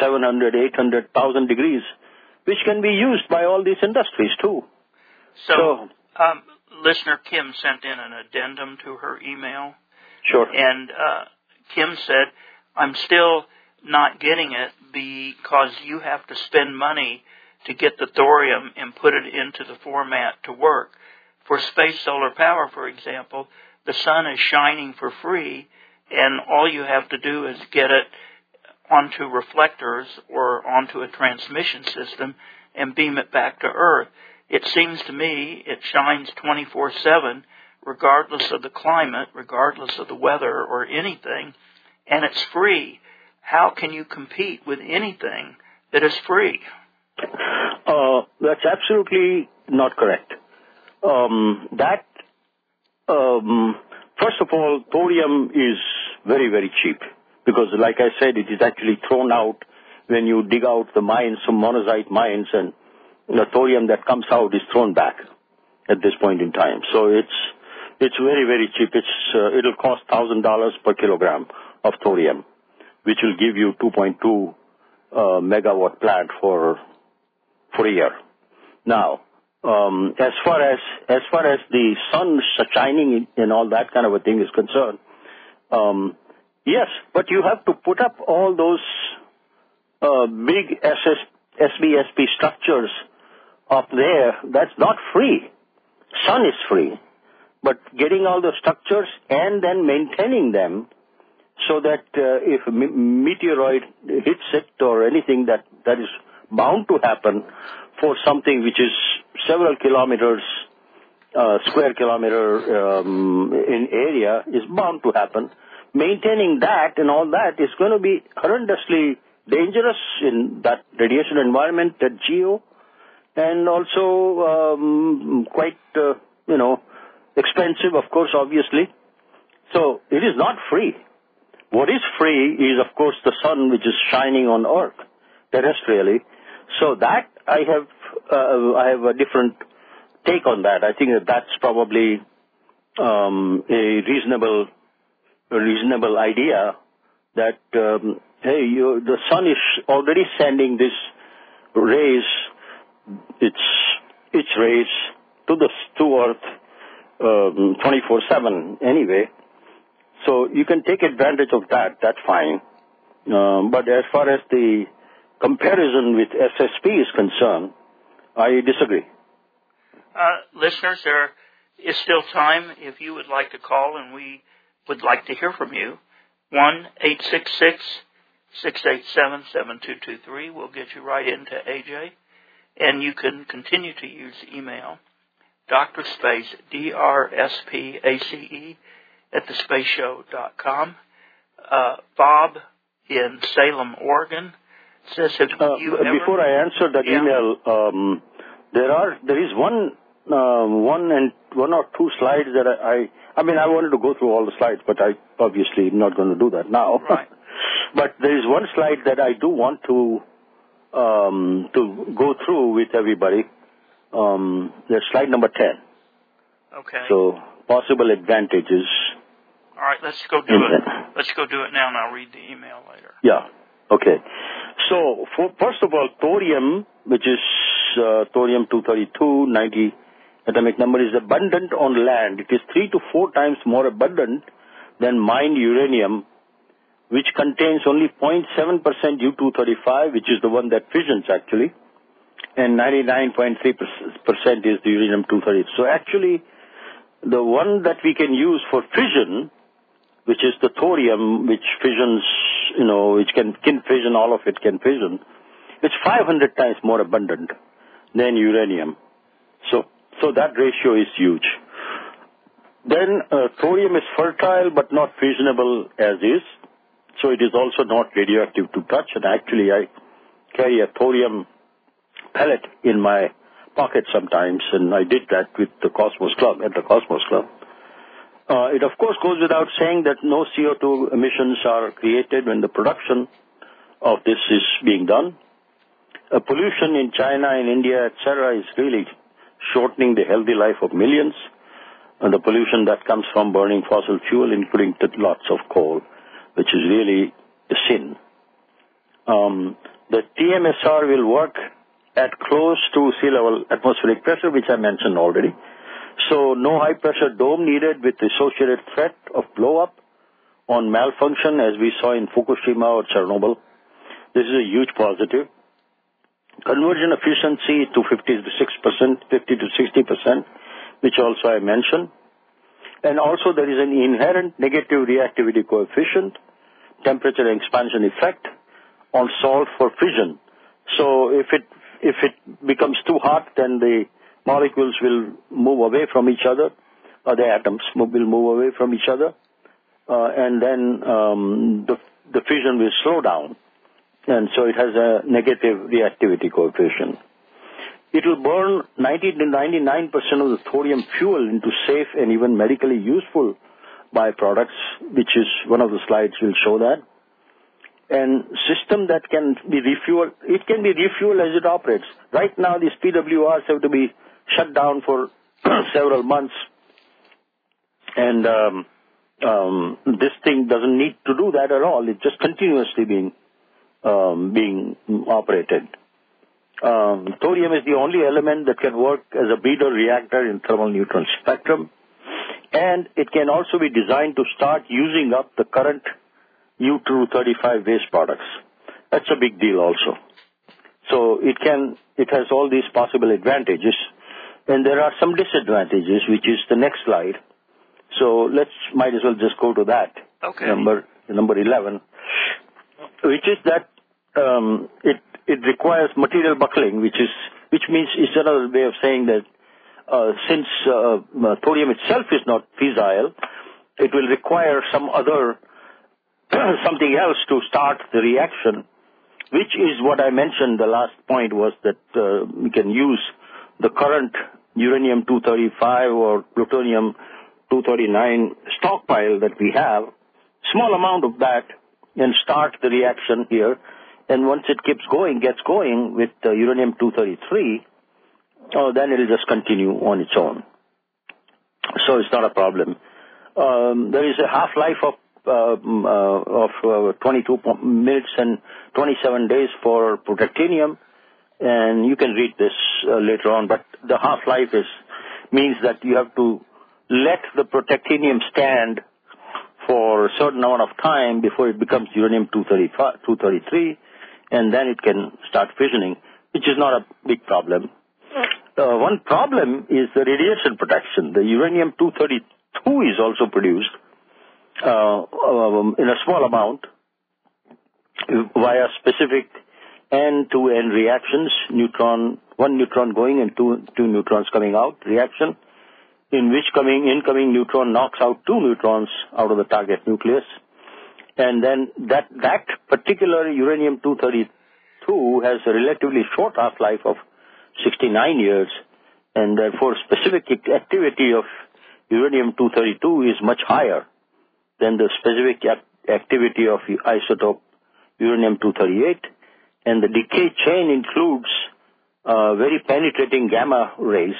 700, 800, 1000 degrees, which can be used by all these industries too. so, so- um, listener Kim sent in an addendum to her email. Sure. And uh, Kim said, I'm still not getting it because you have to spend money to get the thorium and put it into the format to work. For space solar power, for example, the sun is shining for free, and all you have to do is get it onto reflectors or onto a transmission system and beam it back to Earth. It seems to me it shines 24 7 regardless of the climate, regardless of the weather or anything, and it's free. How can you compete with anything that is free? Uh, that's absolutely not correct. Um, that, um, first of all, thorium is very, very cheap because, like I said, it is actually thrown out when you dig out the mines, some monazite mines, and the thorium that comes out is thrown back at this point in time. So it's it's very, very cheap. It's uh, it'll cost thousand dollars per kilogram of thorium, which will give you 2.2 uh, megawatt plant for for a year. Now, um, as far as as far as the sun shining and all that kind of a thing is concerned, um, yes, but you have to put up all those uh, big SBSP structures up there. That's not free. Sun is free, but getting all the structures and then maintaining them so that uh, if a me- meteoroid hits it or anything that is bound to happen for something which is several kilometers uh, square kilometer um, in area is bound to happen. Maintaining that and all that is going to be horrendously dangerous in that radiation environment, that geo, and also um, quite uh, you know expensive, of course, obviously. So it is not free. What is free is, of course, the sun which is shining on Earth terrestrially. So that I have, uh, I have a different take on that. I think that that's probably um, a reasonable, a reasonable idea. That um, hey, you, the sun is already sending this rays, its its rays to the to Earth um, 24/7 anyway. So you can take advantage of that. That's fine. Um, but as far as the comparison with SSP is concerned, I disagree. Uh, listeners, there is still time if you would like to call, and we would like to hear from you. One eight six six six eight seven seven two two three will get you right into AJ, and you can continue to use email, Doctor Space D R S P A C E at thespaceshow.com. Uh, Bob in Salem, Oregon says, have Uh, you ever... before I answer that Yeah. email, um, there are there is one uh, one and one or two slides that I, I I mean I wanted to go through all the slides, but I obviously am not going to do that now. Right. but there is one slide that I do want to um, to go through with everybody. Um, that's slide number ten. Okay. So possible advantages. All right, let's go do it. Let's go do it now, and I'll read the email later. Yeah. Okay. So, for, first of all, thorium, which is uh, thorium-232, 90 atomic number, is abundant on land. It is three to four times more abundant than mined uranium, which contains only 0.7% U-235, which is the one that fissions actually, and 99.3% is the uranium-230. So actually, the one that we can use for fission which is the thorium, which fissions, you know, which can, can fission, all of it can fission, it's 500 times more abundant than uranium. So, so that ratio is huge. Then uh, thorium is fertile but not fissionable as is, so it is also not radioactive to touch. And actually, I carry a thorium pellet in my pocket sometimes, and I did that with the Cosmos Club at the Cosmos Club. Uh, it of course goes without saying that no CO2 emissions are created when the production of this is being done. Uh, pollution in China, in India, etc., is really shortening the healthy life of millions. And the pollution that comes from burning fossil fuel, including lots of coal, which is really a sin. Um, the TMSR will work at close to sea level atmospheric pressure, which I mentioned already. So no high pressure dome needed with associated threat of blow up on malfunction as we saw in Fukushima or Chernobyl. This is a huge positive. Conversion efficiency to 50 to 6%, 50 to 60%, which also I mentioned. And also there is an inherent negative reactivity coefficient, temperature expansion effect on salt for fission. So if it, if it becomes too hot, then the molecules will move away from each other, or the atoms will move away from each other, uh, and then um, the, the fission will slow down. And so it has a negative reactivity coefficient. It will burn 90 to 99% of the thorium fuel into safe and even medically useful byproducts, which is one of the slides will show that. And system that can be refueled, it can be refueled as it operates. Right now, these PWRs have to be shut down for several months, and um, um, this thing doesn't need to do that at all. It's just continuously being um, being operated. Um, thorium is the only element that can work as a breeder reactor in thermal neutron spectrum, and it can also be designed to start using up the current U-235 waste products. That's a big deal also. So it can, it has all these possible advantages, and there are some disadvantages, which is the next slide. So let's might as well just go to that. Okay. Number number eleven, which is that um, it it requires material buckling, which is which means is another way of saying that uh, since uh, uh, thorium itself is not fissile, it will require some other something else to start the reaction, which is what I mentioned. The last point was that uh, we can use the current uranium-235 or plutonium-239 stockpile that we have, small amount of that, and start the reaction here. And once it keeps going, gets going with uh, uranium-233, oh, then it'll just continue on its own. So it's not a problem. Um, there is a half-life of um, uh, of uh, 22 minutes and 27 days for protactinium, and you can read this uh, later on. But the half-life is means that you have to let the protactinium stand for a certain amount of time before it becomes uranium 233, and then it can start fissioning, which is not a big problem. Uh, one problem is the radiation protection. The uranium 232 is also produced uh, um, in a small amount via specific N-to-N reactions, neutron, one neutron going and two, two neutrons coming out reaction, in which coming incoming neutron knocks out two neutrons out of the target nucleus. And then that, that particular uranium-232 232 has a relatively short half-life of 69 years, and therefore specific activity of uranium-232 is much higher than the specific activity of isotope uranium-238, and the decay chain includes very penetrating gamma rays,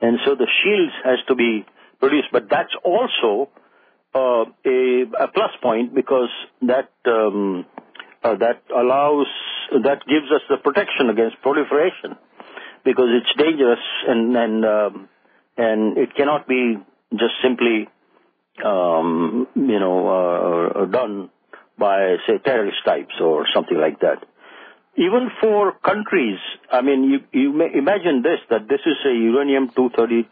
and so the shields has to be produced. But that's also uh, a, plus point because that um, uh, that allows that gives us the protection against proliferation because it's dangerous and um, and it cannot be just simply um, you know uh, done by say terrorist types or something like that. Even for countries, I mean, you, you may imagine this that this is a uranium 230,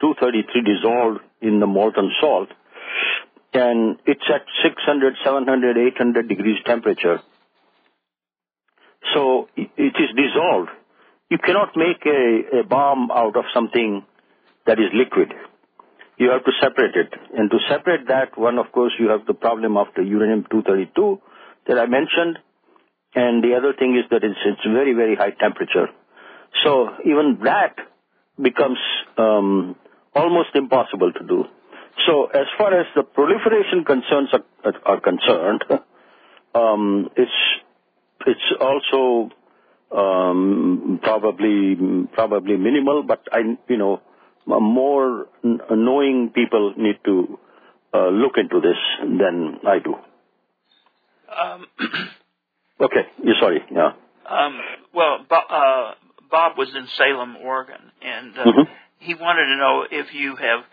233 dissolved in the molten salt, and it's at 600, 700, 800 degrees temperature. So it is dissolved you cannot make a, a bomb out of something that is liquid. You have to separate it. And to separate that, one, of course, you have the problem of the uranium-232 that I mentioned. And the other thing is that it's, it's very, very high temperature. So even that becomes um, almost impossible to do. So as far as the proliferation concerns are, are concerned, um, it's it's also um, probably probably minimal, but I, you know, more knowing people need to uh, look into this than I do. Um, okay, you're sorry. Yeah. Um, well, Bob, uh, Bob was in Salem, Oregon, and uh, mm-hmm. he wanted to know if you have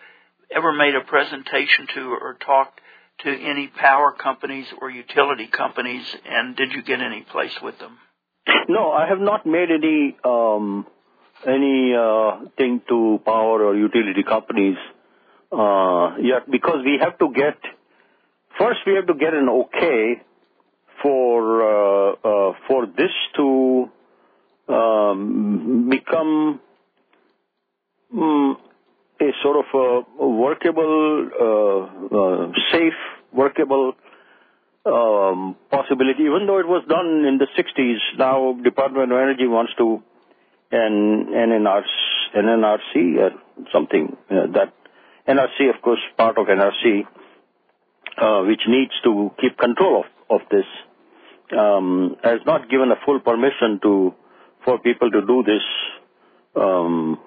ever made a presentation to or talked to any power companies or utility companies, and did you get any place with them? No, I have not made any um, any uh, thing to power or utility companies uh, yet because we have to get first we have to get an okay for uh, uh, for this to um, become um, a sort of a workable, uh, safe, workable um, possibility, even though it was done in the 60s, now Department of Energy wants to, and NNRC, NNRC or something, that NRC, of course, part of NRC, uh, which needs to keep control of, of this, um, has not given a full permission to, for people to do this, um,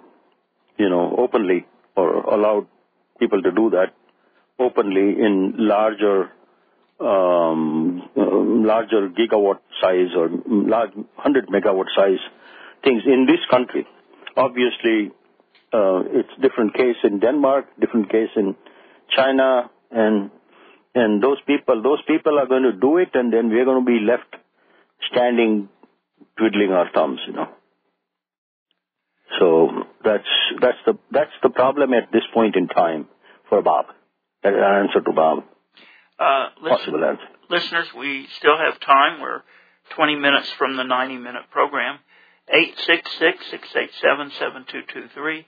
you know, openly, or allowed people to do that openly in larger um, larger gigawatt size or large 100 megawatt size things in this country. Obviously, uh, it's different case in Denmark, different case in China, and and those people, those people are going to do it, and then we're going to be left standing, twiddling our thumbs, you know. So that's that's the that's the problem at this point in time for Bob. An answer to Bob. Uh, listen, listeners, we still have time. We're 20 minutes from the 90 minute program. 866-687-7223.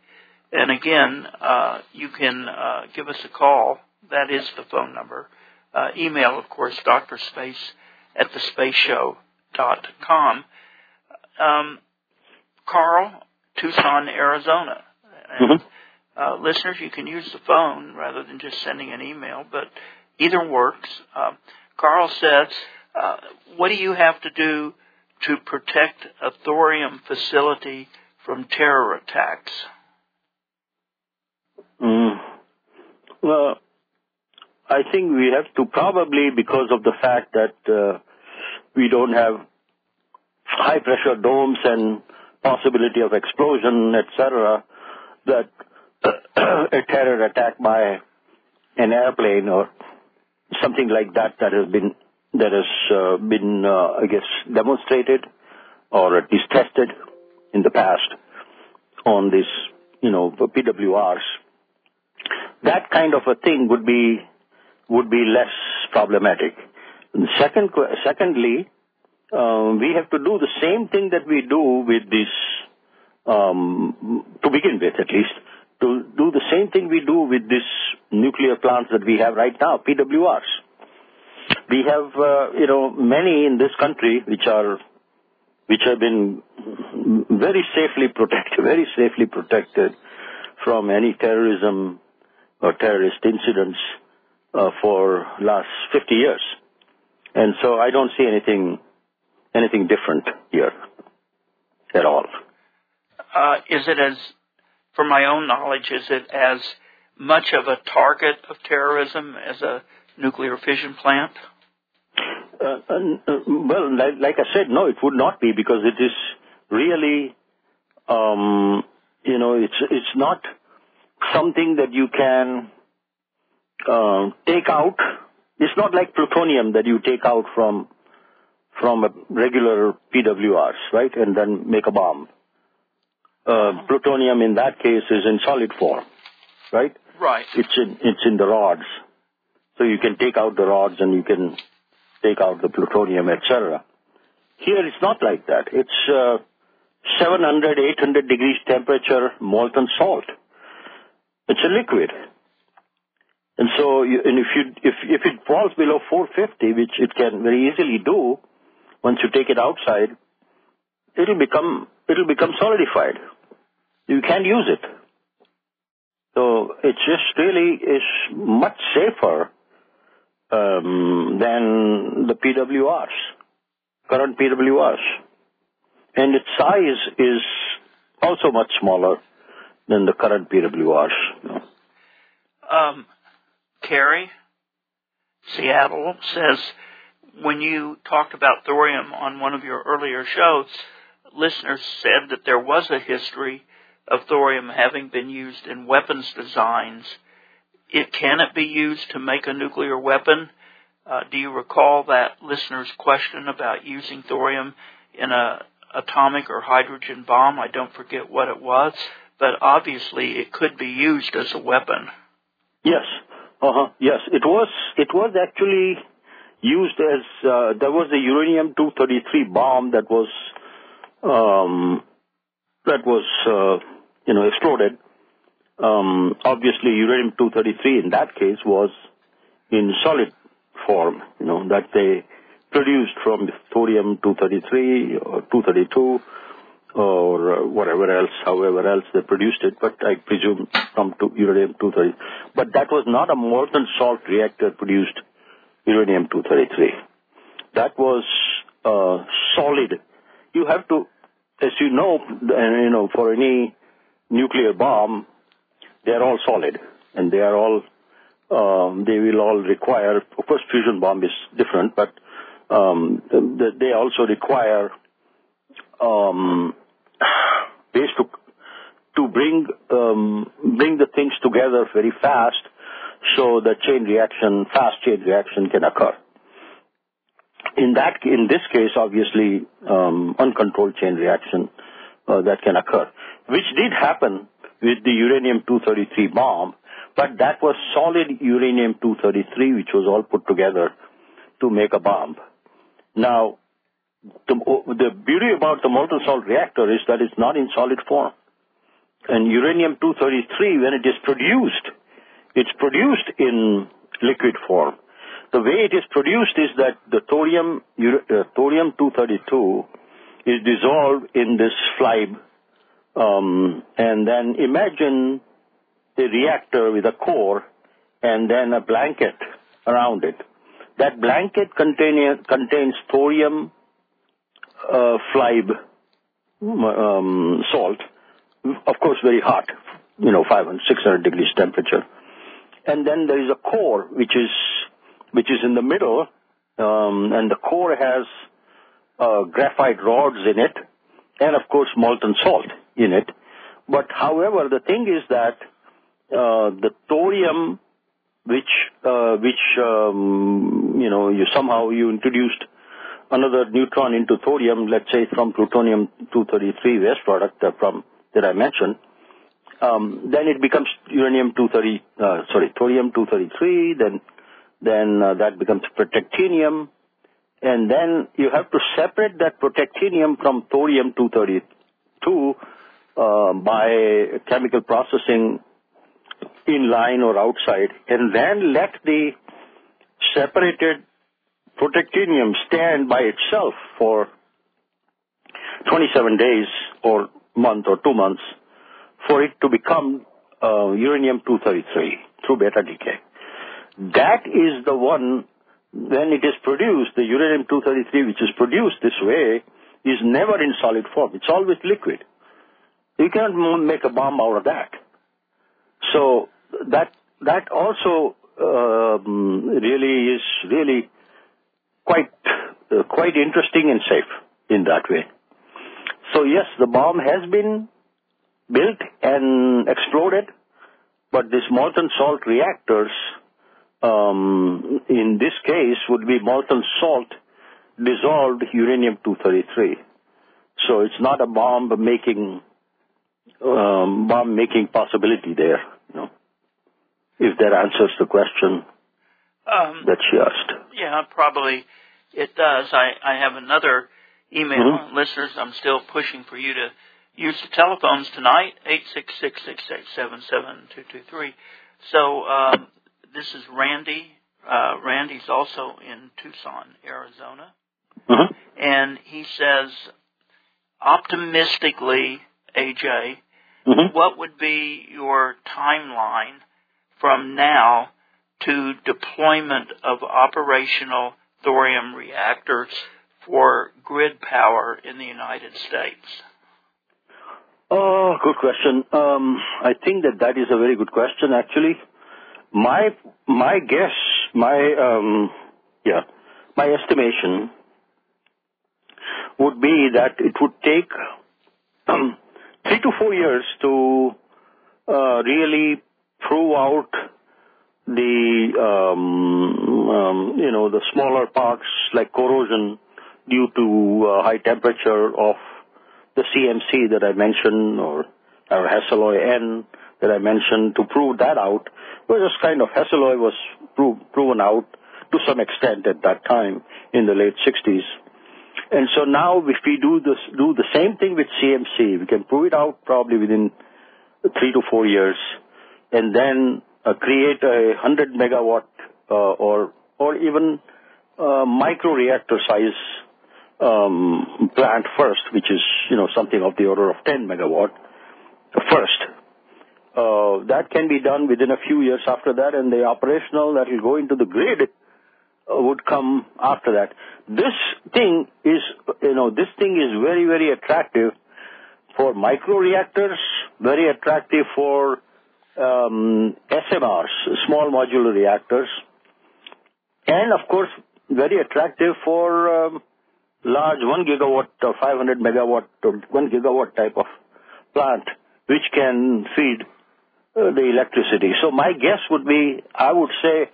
And again, uh, you can uh, give us a call. That is the phone number. Uh, email, of course, doctorspace at thespaceshow.com. Um, Carl, Tucson, Arizona. And, mm-hmm. uh, listeners, you can use the phone rather than just sending an email, but Either works. Uh, Carl says, uh, what do you have to do to protect a thorium facility from terror attacks? Mm. Well, I think we have to probably because of the fact that uh, we don't have high pressure domes and possibility of explosion, etc., that a terror attack by an airplane or something like that that has been that has uh, been, uh, I guess, demonstrated or at least tested in the past on this, you know, PWRs. That kind of a thing would be would be less problematic. Second, secondly, um, we have to do the same thing that we do with this, um, to begin with at least, to do the same thing we do with these nuclear plants that we have right now, PWRs. We have, uh, you know, many in this country which are which have been very safely protected, very safely protected from any terrorism or terrorist incidents for last 50 years. And so I don't see anything anything different here at all. Uh, is it as, from my own knowledge, is it as much of a target of terrorism as a nuclear fission plant? Uh, uh, well, like, like, I said, no, it would not be because it is really, um, you know, it's it's not something that you can uh, take out. It's not like plutonium that you take out from from a regular PWRs, right, and then make a bomb. Uh, plutonium in that case is in solid form, right? Right. It's in it's in the rods, so you can take out the rods and you can take out the plutonium, etc. Here it's not like that. It's uh, 700, 800 degrees temperature molten salt. It's a liquid. And so, you, and if you if if it falls below 450, which it can very easily do, once you take it outside, it'll become solidified. You can't use it. So it just really is much safer um, than the PWRs, current PWRs. And its size is also much smaller than the current PWRs. Carrie, Seattle says, when you talked about thorium on one of your earlier shows, listeners said that there was a history of thorium having been used in weapons designs it can it be used to make a nuclear weapon? Uh, do you recall that listener's question about using thorium in a atomic or hydrogen bomb? I don't forget what it was, but obviously it could be used as a weapon. Yes. Uh-huh. Yes, it was. It was actually used as uh, there was a uranium 233 bomb that was um, that was uh, you know exploded um, obviously, uranium-233 in that case was in solid form, you know, that they produced from thorium-233 or 232 or uh, whatever else, however else they produced it, but I presume from uranium-233. But that was not a molten salt reactor produced uranium-233. That was uh, solid. You have to, as you know, you know, for any nuclear bomb, they are all solid, and they are all, um, they will all require, of course, fusion bomb is different, but um, they also require um, ways to to bring um, bring the things together very fast, so the chain reaction, fast chain reaction, can occur. In that, in this case, obviously, um, uncontrolled chain reaction uh, that can occur, which did happen with the uranium-233 bomb, but that was solid uranium-233, which was all put together to make a bomb. Now, the, the beauty about the molten salt reactor is that it's not in solid form. And uranium-233, when it is produced, it's produced in liquid form. The way it is produced is that the thorium, uh, thorium-232 is dissolved in this FLiBe um, and then imagine a reactor with a core and then a blanket around it. That blanket contain, contains thorium uh, FLiBe um, salt, of course very hot, you know, 500, 600 degrees temperature. And then there is a core which is which is in the middle, um, and the core has uh, graphite rods in it, and of course molten salt in it. But however, the thing is that uh, the thorium, which uh, which um, you know you somehow you introduced another neutron into thorium, let's say from plutonium 233 waste product uh, from that I mentioned, um, then it becomes uranium 230, uh, sorry, thorium 233. Then then uh, that becomes protactinium, and then you have to separate that protactinium from thorium 232 uh, by chemical processing in line or outside, and then let the separated protactinium stand by itself for 27 days or month or two months for it to become uh, uranium-233 through beta decay. That is the one when it is produced, the uranium-233 which is produced this way is never in solid form. It's always liquid. You cannot make a bomb out of that. So that that also um, really is really quite uh, quite interesting and safe in that way. So yes, the bomb has been built and exploded, but these molten salt reactors, um, in this case, would be molten salt dissolved uranium-233. So it's not a bomb making um, bomb making possibility there. You know, if that answers the question Um, that she asked. yeah, probably it does. I, I have another email. Mhm. Listeners, I'm still pushing for you to use the telephones tonight, 866-687-7223. So um, this is Randy. Uh, Randy's also in Tucson, Arizona. Mhm. And he says, optimistically, AJ, Mhm. what would be your timeline from now to deployment of operational thorium reactors for grid power in the United States? Oh, good question. Um, I think that that is a very good question, actually. My my guess, my um, yeah, my estimation would be that it would take um, three to four years to uh, really prove out the um, um, you know the smaller parts like corrosion due to uh, high temperature of the CMC that I mentioned or or Hastelloy N that I mentioned to prove that out was just kind of Hastelloy was pro- proven out to some extent at that time in the late 60s. And so now if we do this, do the same thing with CMC, we can prove it out probably within three to four years and then create a 100 megawatt uh, or or even uh, micro reactor size um, plant first, which is you know something of the order of 10 megawatt first. Uh, that can be done within a few years after that, and the operational that will go into the grid uh, would come after that. This thing is, you know, this thing is very, very attractive for micro reactors, very attractive for SMRs, small modular reactors, and of course, very attractive for um, large 1 gigawatt or 500 megawatt or 1 gigawatt type of plant, which can feed uh, the electricity. So my guess would be, I would say,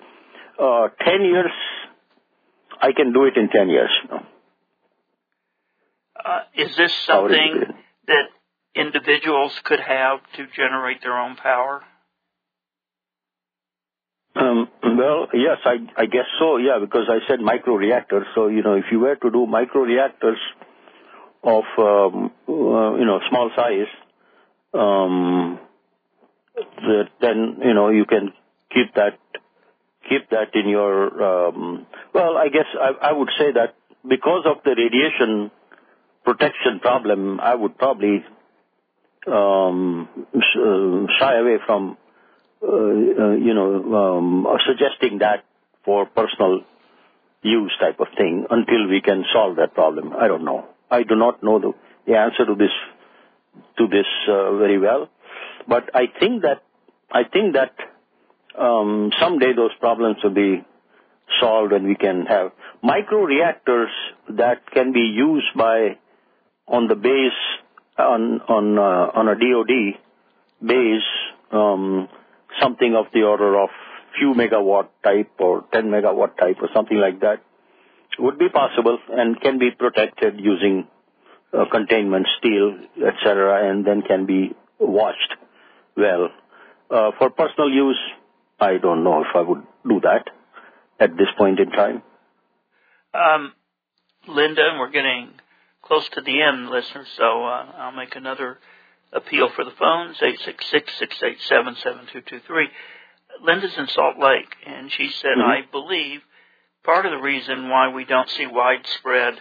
uh, 10 years, I can do it in 10 years. Uh, is this How would it something that individuals could have to generate their own power? Um, well, yes, I, I guess so, yeah, because I said micro reactors. So, you know, if you were to do micro reactors of, um, uh, you know, small size, um, then, you know, you can keep that, keep that in your, well, I guess I, I would say that because of the radiation protection problem, I would probably, uh, shy away from suggesting that for personal use type of thing until we can solve that problem. I don't know. I do not know the, answer to this to this uh, very well, but I think that I think that um, someday those problems will be solved and we can have micro reactors that can be used by on the base on on uh, on a DoD base. Something of the order of few megawatt type or 10 megawatt type or something like that would be possible and can be protected using uh, containment steel, etc., and then can be washed well. Uh, for personal use, I don't know if I would do that at this point in time. Um, Linda, we're getting close to the end, listeners, so uh, I'll make another appeal for the phones, 866-687-7223. Linda's in Salt Lake, and she said, Mhm. I believe part of the reason why we don't see widespread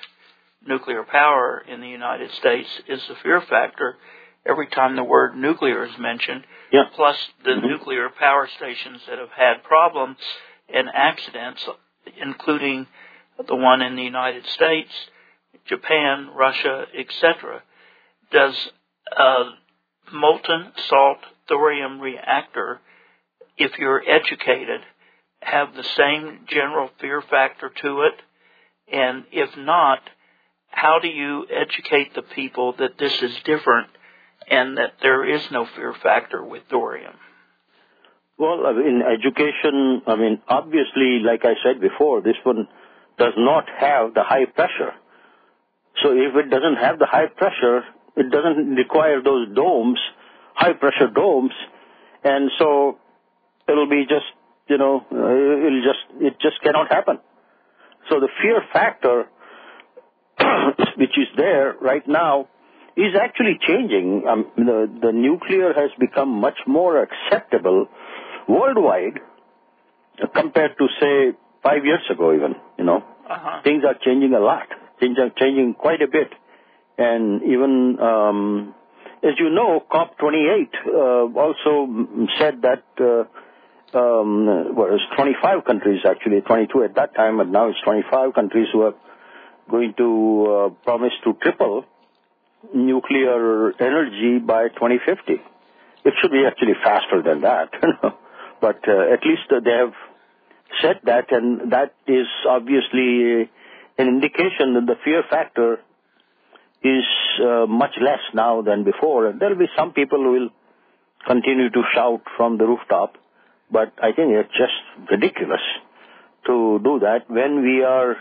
nuclear power in the United States is the fear factor every time the word nuclear is mentioned, Yeah. plus the Mhm. nuclear power stations that have had problems and accidents, including the one in the United States, Japan, Russia, etc. Does a molten salt thorium reactor, if you're educated, have the same general fear factor to it? And if not, how do you educate the people that this is different and that there is no fear factor with thorium? Well, I mean, in education, I mean, obviously, like I said before, this one does not have the high pressure. So if it doesn't have the high pressure, it doesn't require those domes, high pressure domes, and so it'll be just, you know, uh, it'll just, it just cannot happen. So the fear factor, which is there right now, is actually changing. Um, the, the nuclear has become much more acceptable worldwide compared to, say, five years ago even, you know. Uh-huh. Things are changing a lot. Things are changing quite a bit. And even, um, as you know, COP28 uh, also said that uh, um, well, it's 25 countries actually, 22 at that time, but now it's 25 countries who are going to uh, promise to triple nuclear energy by 2050. It should be actually faster than that, but uh, at least uh, they have said that, and that is obviously an indication that the fear factor is uh, much less now than before. And there will be some people who will continue to shout from the rooftop, but I think it's just ridiculous to do that when we are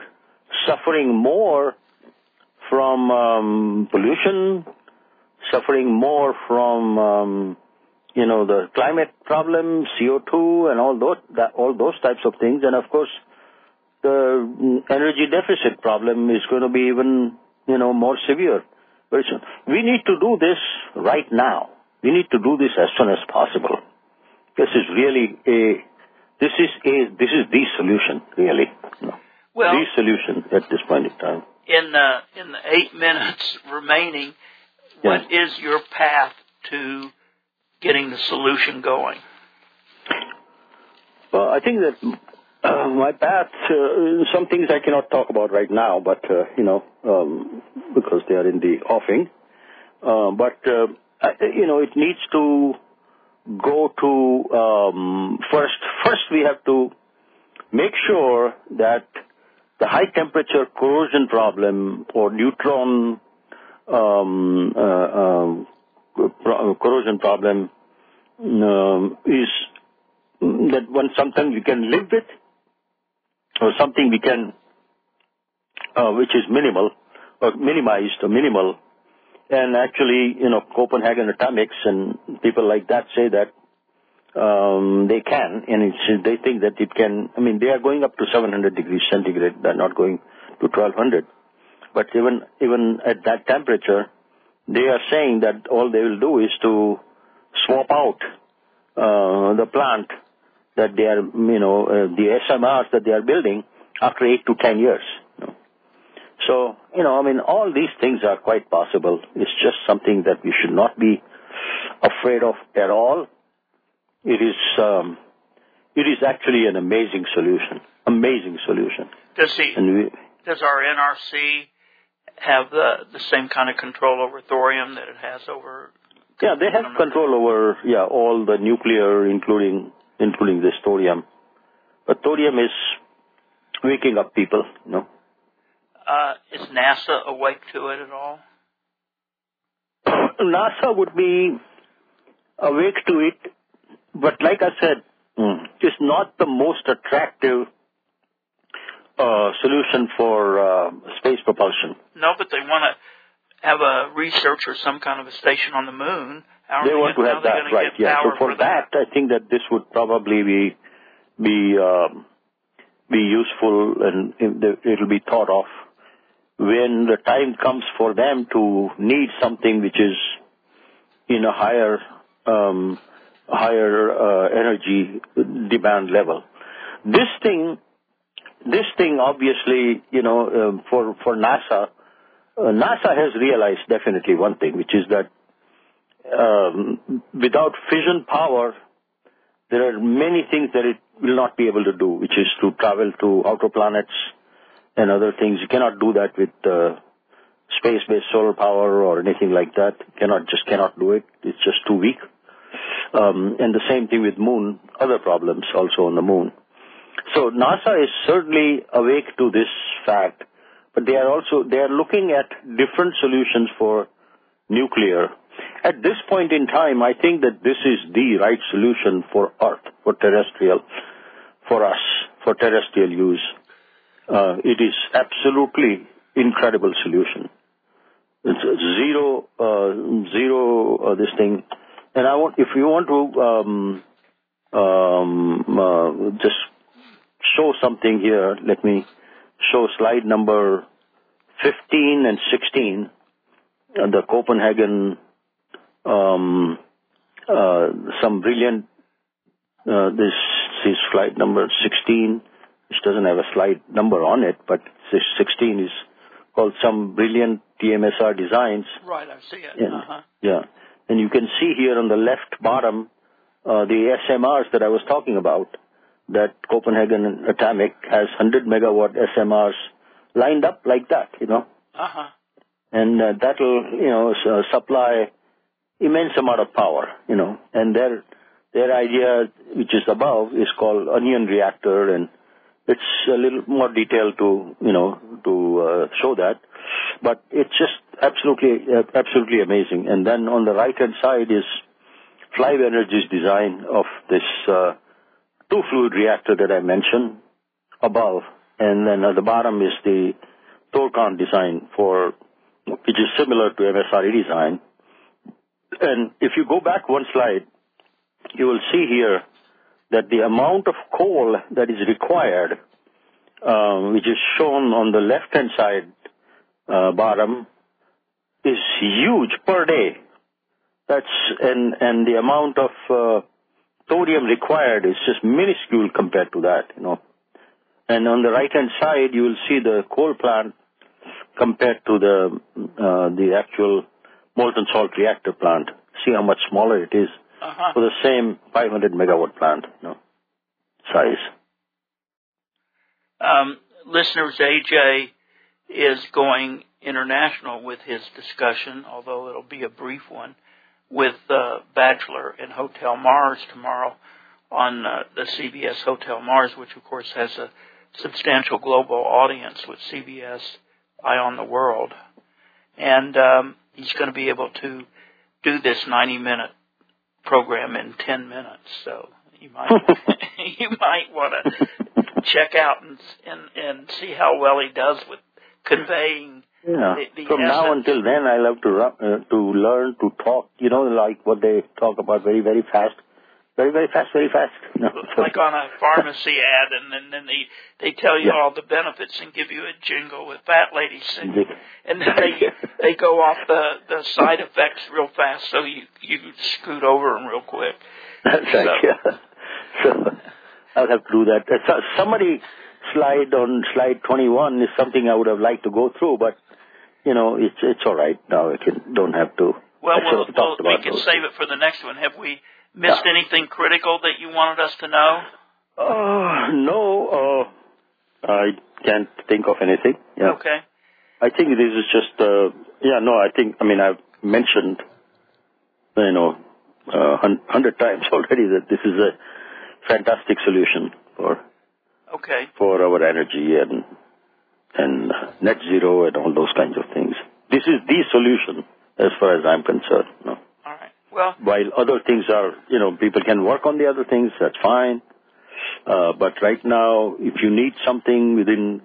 suffering more from um, pollution, suffering more from um, you know the climate problem, CO2, and all those that, all those types of things, and of course the energy deficit problem is going to be even you know more severe very soon. We need to do this right now. We need to do this as soon as possible. This is really a this is a this is the solution really. Well, the solution at this point in time. in the in the eight minutes remaining, what is your path to getting the solution going? Well, I think that my path, uh, some things I cannot talk about right now, but, uh, you know, um, because they are in the offing. Uh, but, you know, it needs to go to, um, first, first we have to make sure that the high temperature corrosion problem or neutron um, uh, um, corrosion problem um, is that one something we can live with or something we can uh, which is minimal or minimized or minimal. And actually you know Copenhagen atomics and people like that say that um, they can and they think that it can I mean they are going up to 700 degrees centigrade. They're not going to 1200 but even even at that temperature they are saying that all they will do is to swap out uh, the plant that they are, you know, uh, the SMRs that they are building after eight to ten years. you know. So, you know, I mean, all these things are quite possible. It's just something that we should not be afraid of at all. It is, um, it is actually an amazing solution. Amazing solution. Does And we, does our NRC have the the same kind of control over thorium that it has over? Yeah, they have control over yeah all the nuclear, including including this thorium. But thorium is waking up people, you know. Uh, is NASA awake to it at all? NASA would be awake to it, but like I said, mm, it's not the most attractive uh, solution for uh, space propulsion. No, but they want to have a research or some kind of a station on the moon. They want to have that, right? Yeah. So for that, I think that this would probably be be um, be useful, and it'll be thought of when the time comes for them to need something which is in a higher um, higher uh, energy demand level. This thing, this thing, obviously, you know, um, for for NASA, uh, NASA has realized definitely one thing, which is that um, without fission power, there are many things that it will not be able to do, which is to travel to outer planets and other things. You cannot do that with uh, space-based solar power or anything like that. You cannot just cannot do it. It's just too weak. Um, and the same thing with moon, other problems also on the moon. So NASA is certainly awake to this fact, but they are also they are looking at different solutions for nuclear. At this point in time, I think that this is the right solution for Earth, for terrestrial, for us, for terrestrial use. Uh, it is absolutely incredible solution. It's zero, uh, zero, uh, this thing. And I want, if you want to, um, um, uh, just show something here, let me show slide number 15 and 16, uh, the Copenhagen, um, uh, some brilliant, uh, this is slide number 16, which doesn't have a slide number on it, but 16 is called some brilliant TMSR designs. Right, I see it. And, uh-huh. Yeah. And you can see here on the left bottom, uh, the SMRs that I was talking about, that Copenhagen Atomic has 100 megawatt SMRs lined up like that, you know. Uh-huh. And uh, that'll, you know, s- supply immense amount of power, you know. And their their idea, which is above, is called onion reactor, and it's a little more detailed to, you know, to uh, show that. But it's just absolutely, uh, absolutely amazing. And then on the right hand side is Flibe Energy's design of this uh, two fluid reactor that I mentioned above, and then at the bottom is the ThorCon design for, which is similar to MSRE design. And if you go back one slide, you will see here that the amount of coal that is required, um, which is shown on the left-hand side uh, bottom, is huge per day. That's and and the amount of uh, thorium required is just minuscule compared to that, you know. And on the right-hand side, you will see the coal plant compared to the uh, the actual molten salt reactor plant. See how much smaller it is Uh-huh. for the same 500 megawatt plant, you know, size. Um, listeners, AJ is going international with his discussion, although it'll be a brief one, with uh, Batchelor in Hotel Mars tomorrow on uh, the CBS Hotel Mars, which of course has a substantial global audience with CBS Eye on the World. And um, he's going to be able to do this 90 minute program in 10 minutes. So you might you might want to check out and, and and see how well he does with conveying Yeah. the, the From now until then, I love to uh, to learn to talk. You know, like what they talk about very very fast, very very fast, very fast. Know, like on a pharmacy ad, and then, then they they tell you Yeah. all the benefits and give you a jingle with fat ladies singing, and then they they go off the the side effects real fast, so you you scoot over them real quick. That's right. Yeah. So I'll have to do that. Uh, so- Somebody slide on slide 21 is something I would have liked to go through, but you know, it's it's all right now. I can don't have to. Well, we'll, we'll we can those. save it for the next one. Have we missed anything critical that you wanted us to know? Uh, no, uh, I can't think of anything. Yeah. Okay. I think this is just, uh, yeah, no, I think, I mean, I've mentioned, you know, uh, hundred times already that this is a fantastic solution for, Okay. for our energy and, and net zero and all those kinds of things. This is the solution as far as I'm concerned. No. Well, While other things are, you know, people can work on the other things, that's fine. Uh, but right now, if you need something within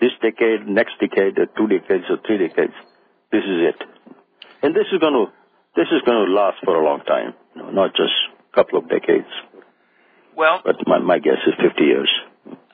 this decade, next decade, or two decades, or three decades, this is it. And this is going to, this is going to last for a long time, you know, not just a couple of decades. well, But my, my guess is 50 years.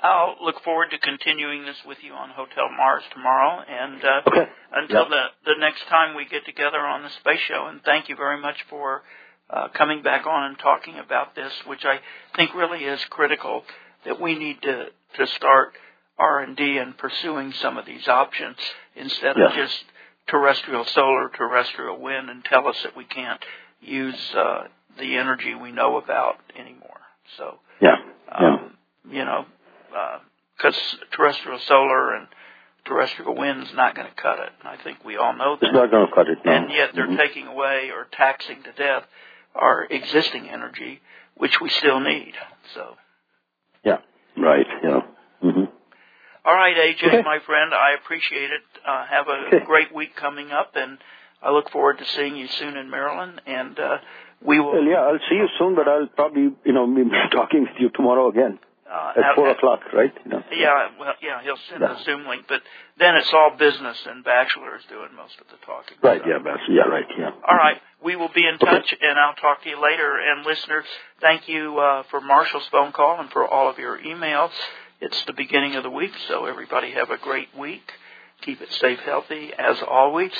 I'll look forward to continuing this with you on Hotel Mars tomorrow, and uh, Okay. until Yeah. the the next time we get together on the space show. And thank you very much for uh, coming back on and talking about this, which I think really is critical that we need to to start R and D and pursuing some of these options instead of just terrestrial solar, terrestrial wind, and tell us that we can't use uh, the energy we know about anymore. So, yeah, um, yeah. you know, because uh, terrestrial solar and terrestrial wind's not going to cut it. And I think we all know that. It's not going to cut it. No. And yet they're mm-hmm. taking away or taxing to death our existing energy, which we still need. So. Yeah. Right. Yeah. Mm-hmm. All right, AJ, okay. my friend, I appreciate it. Uh, have a okay. great week coming up, and I look forward to seeing you soon in Maryland. And uh, we will. Well, yeah, I'll see you soon, but I'll probably, you know, be talking with you tomorrow again. Uh, at four o'clock, right? Know. Yeah, well, yeah, he'll send yeah. a Zoom link, but then it's all business, and Batchelor is doing most of the talking. Right? So. Yeah, Batchelor. Yeah, right. Yeah. All right, we will be in touch, and I'll talk to you later. And listeners, thank you uh, for Marshall's phone call and for all of your emails. It's the beginning of the week, so everybody have a great week. Keep it safe, healthy, as always.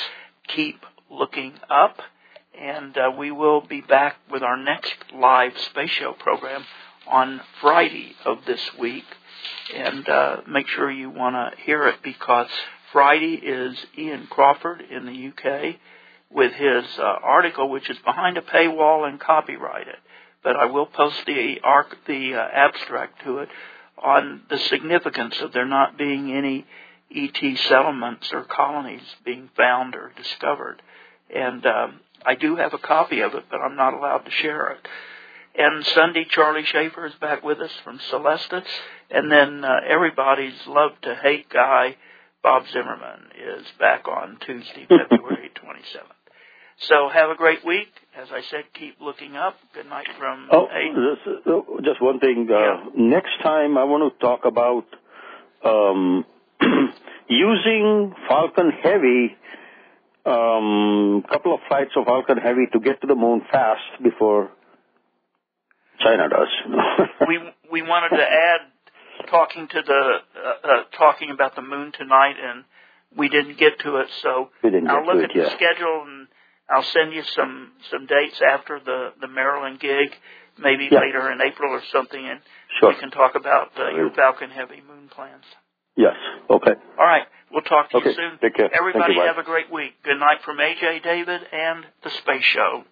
Keep looking up, and uh, we will be back with our next live space show program on Friday of this week. And uh, make sure you want to hear it because Friday is Ian Crawford in the UK with his uh, article, which is behind a paywall and copyrighted. But I will post the arc, the uh, abstract to it on the significance of there not being any ET settlements or colonies being found or discovered. And um, I do have a copy of it, but I'm not allowed to share it. And Sunday, Charlie Chafer is back with us from Celestis. And then uh, everybody's love to hate guy, Bob Zimmerman, is back on Tuesday, February 27th. So have a great week. As I said, keep looking up. Good night from oh, this, uh, just one thing. Uh, yeah. Next time, I want to talk about um, using Falcon Heavy, a um, couple of flights of Falcon Heavy to get to the moon fast before China does. we we wanted to add talking to the uh, uh, talking about the moon tonight, and we didn't get to it. So I'll look at the schedule and I'll send you some some dates after the the Maryland gig, maybe yeah. later in April or something, and sure. we can talk about uh, your Falcon Heavy moon plans. Yes. Okay. All right. We'll talk to okay. you soon. Take care. Everybody you, have a great week. Good night from Ajay David and the Space Show.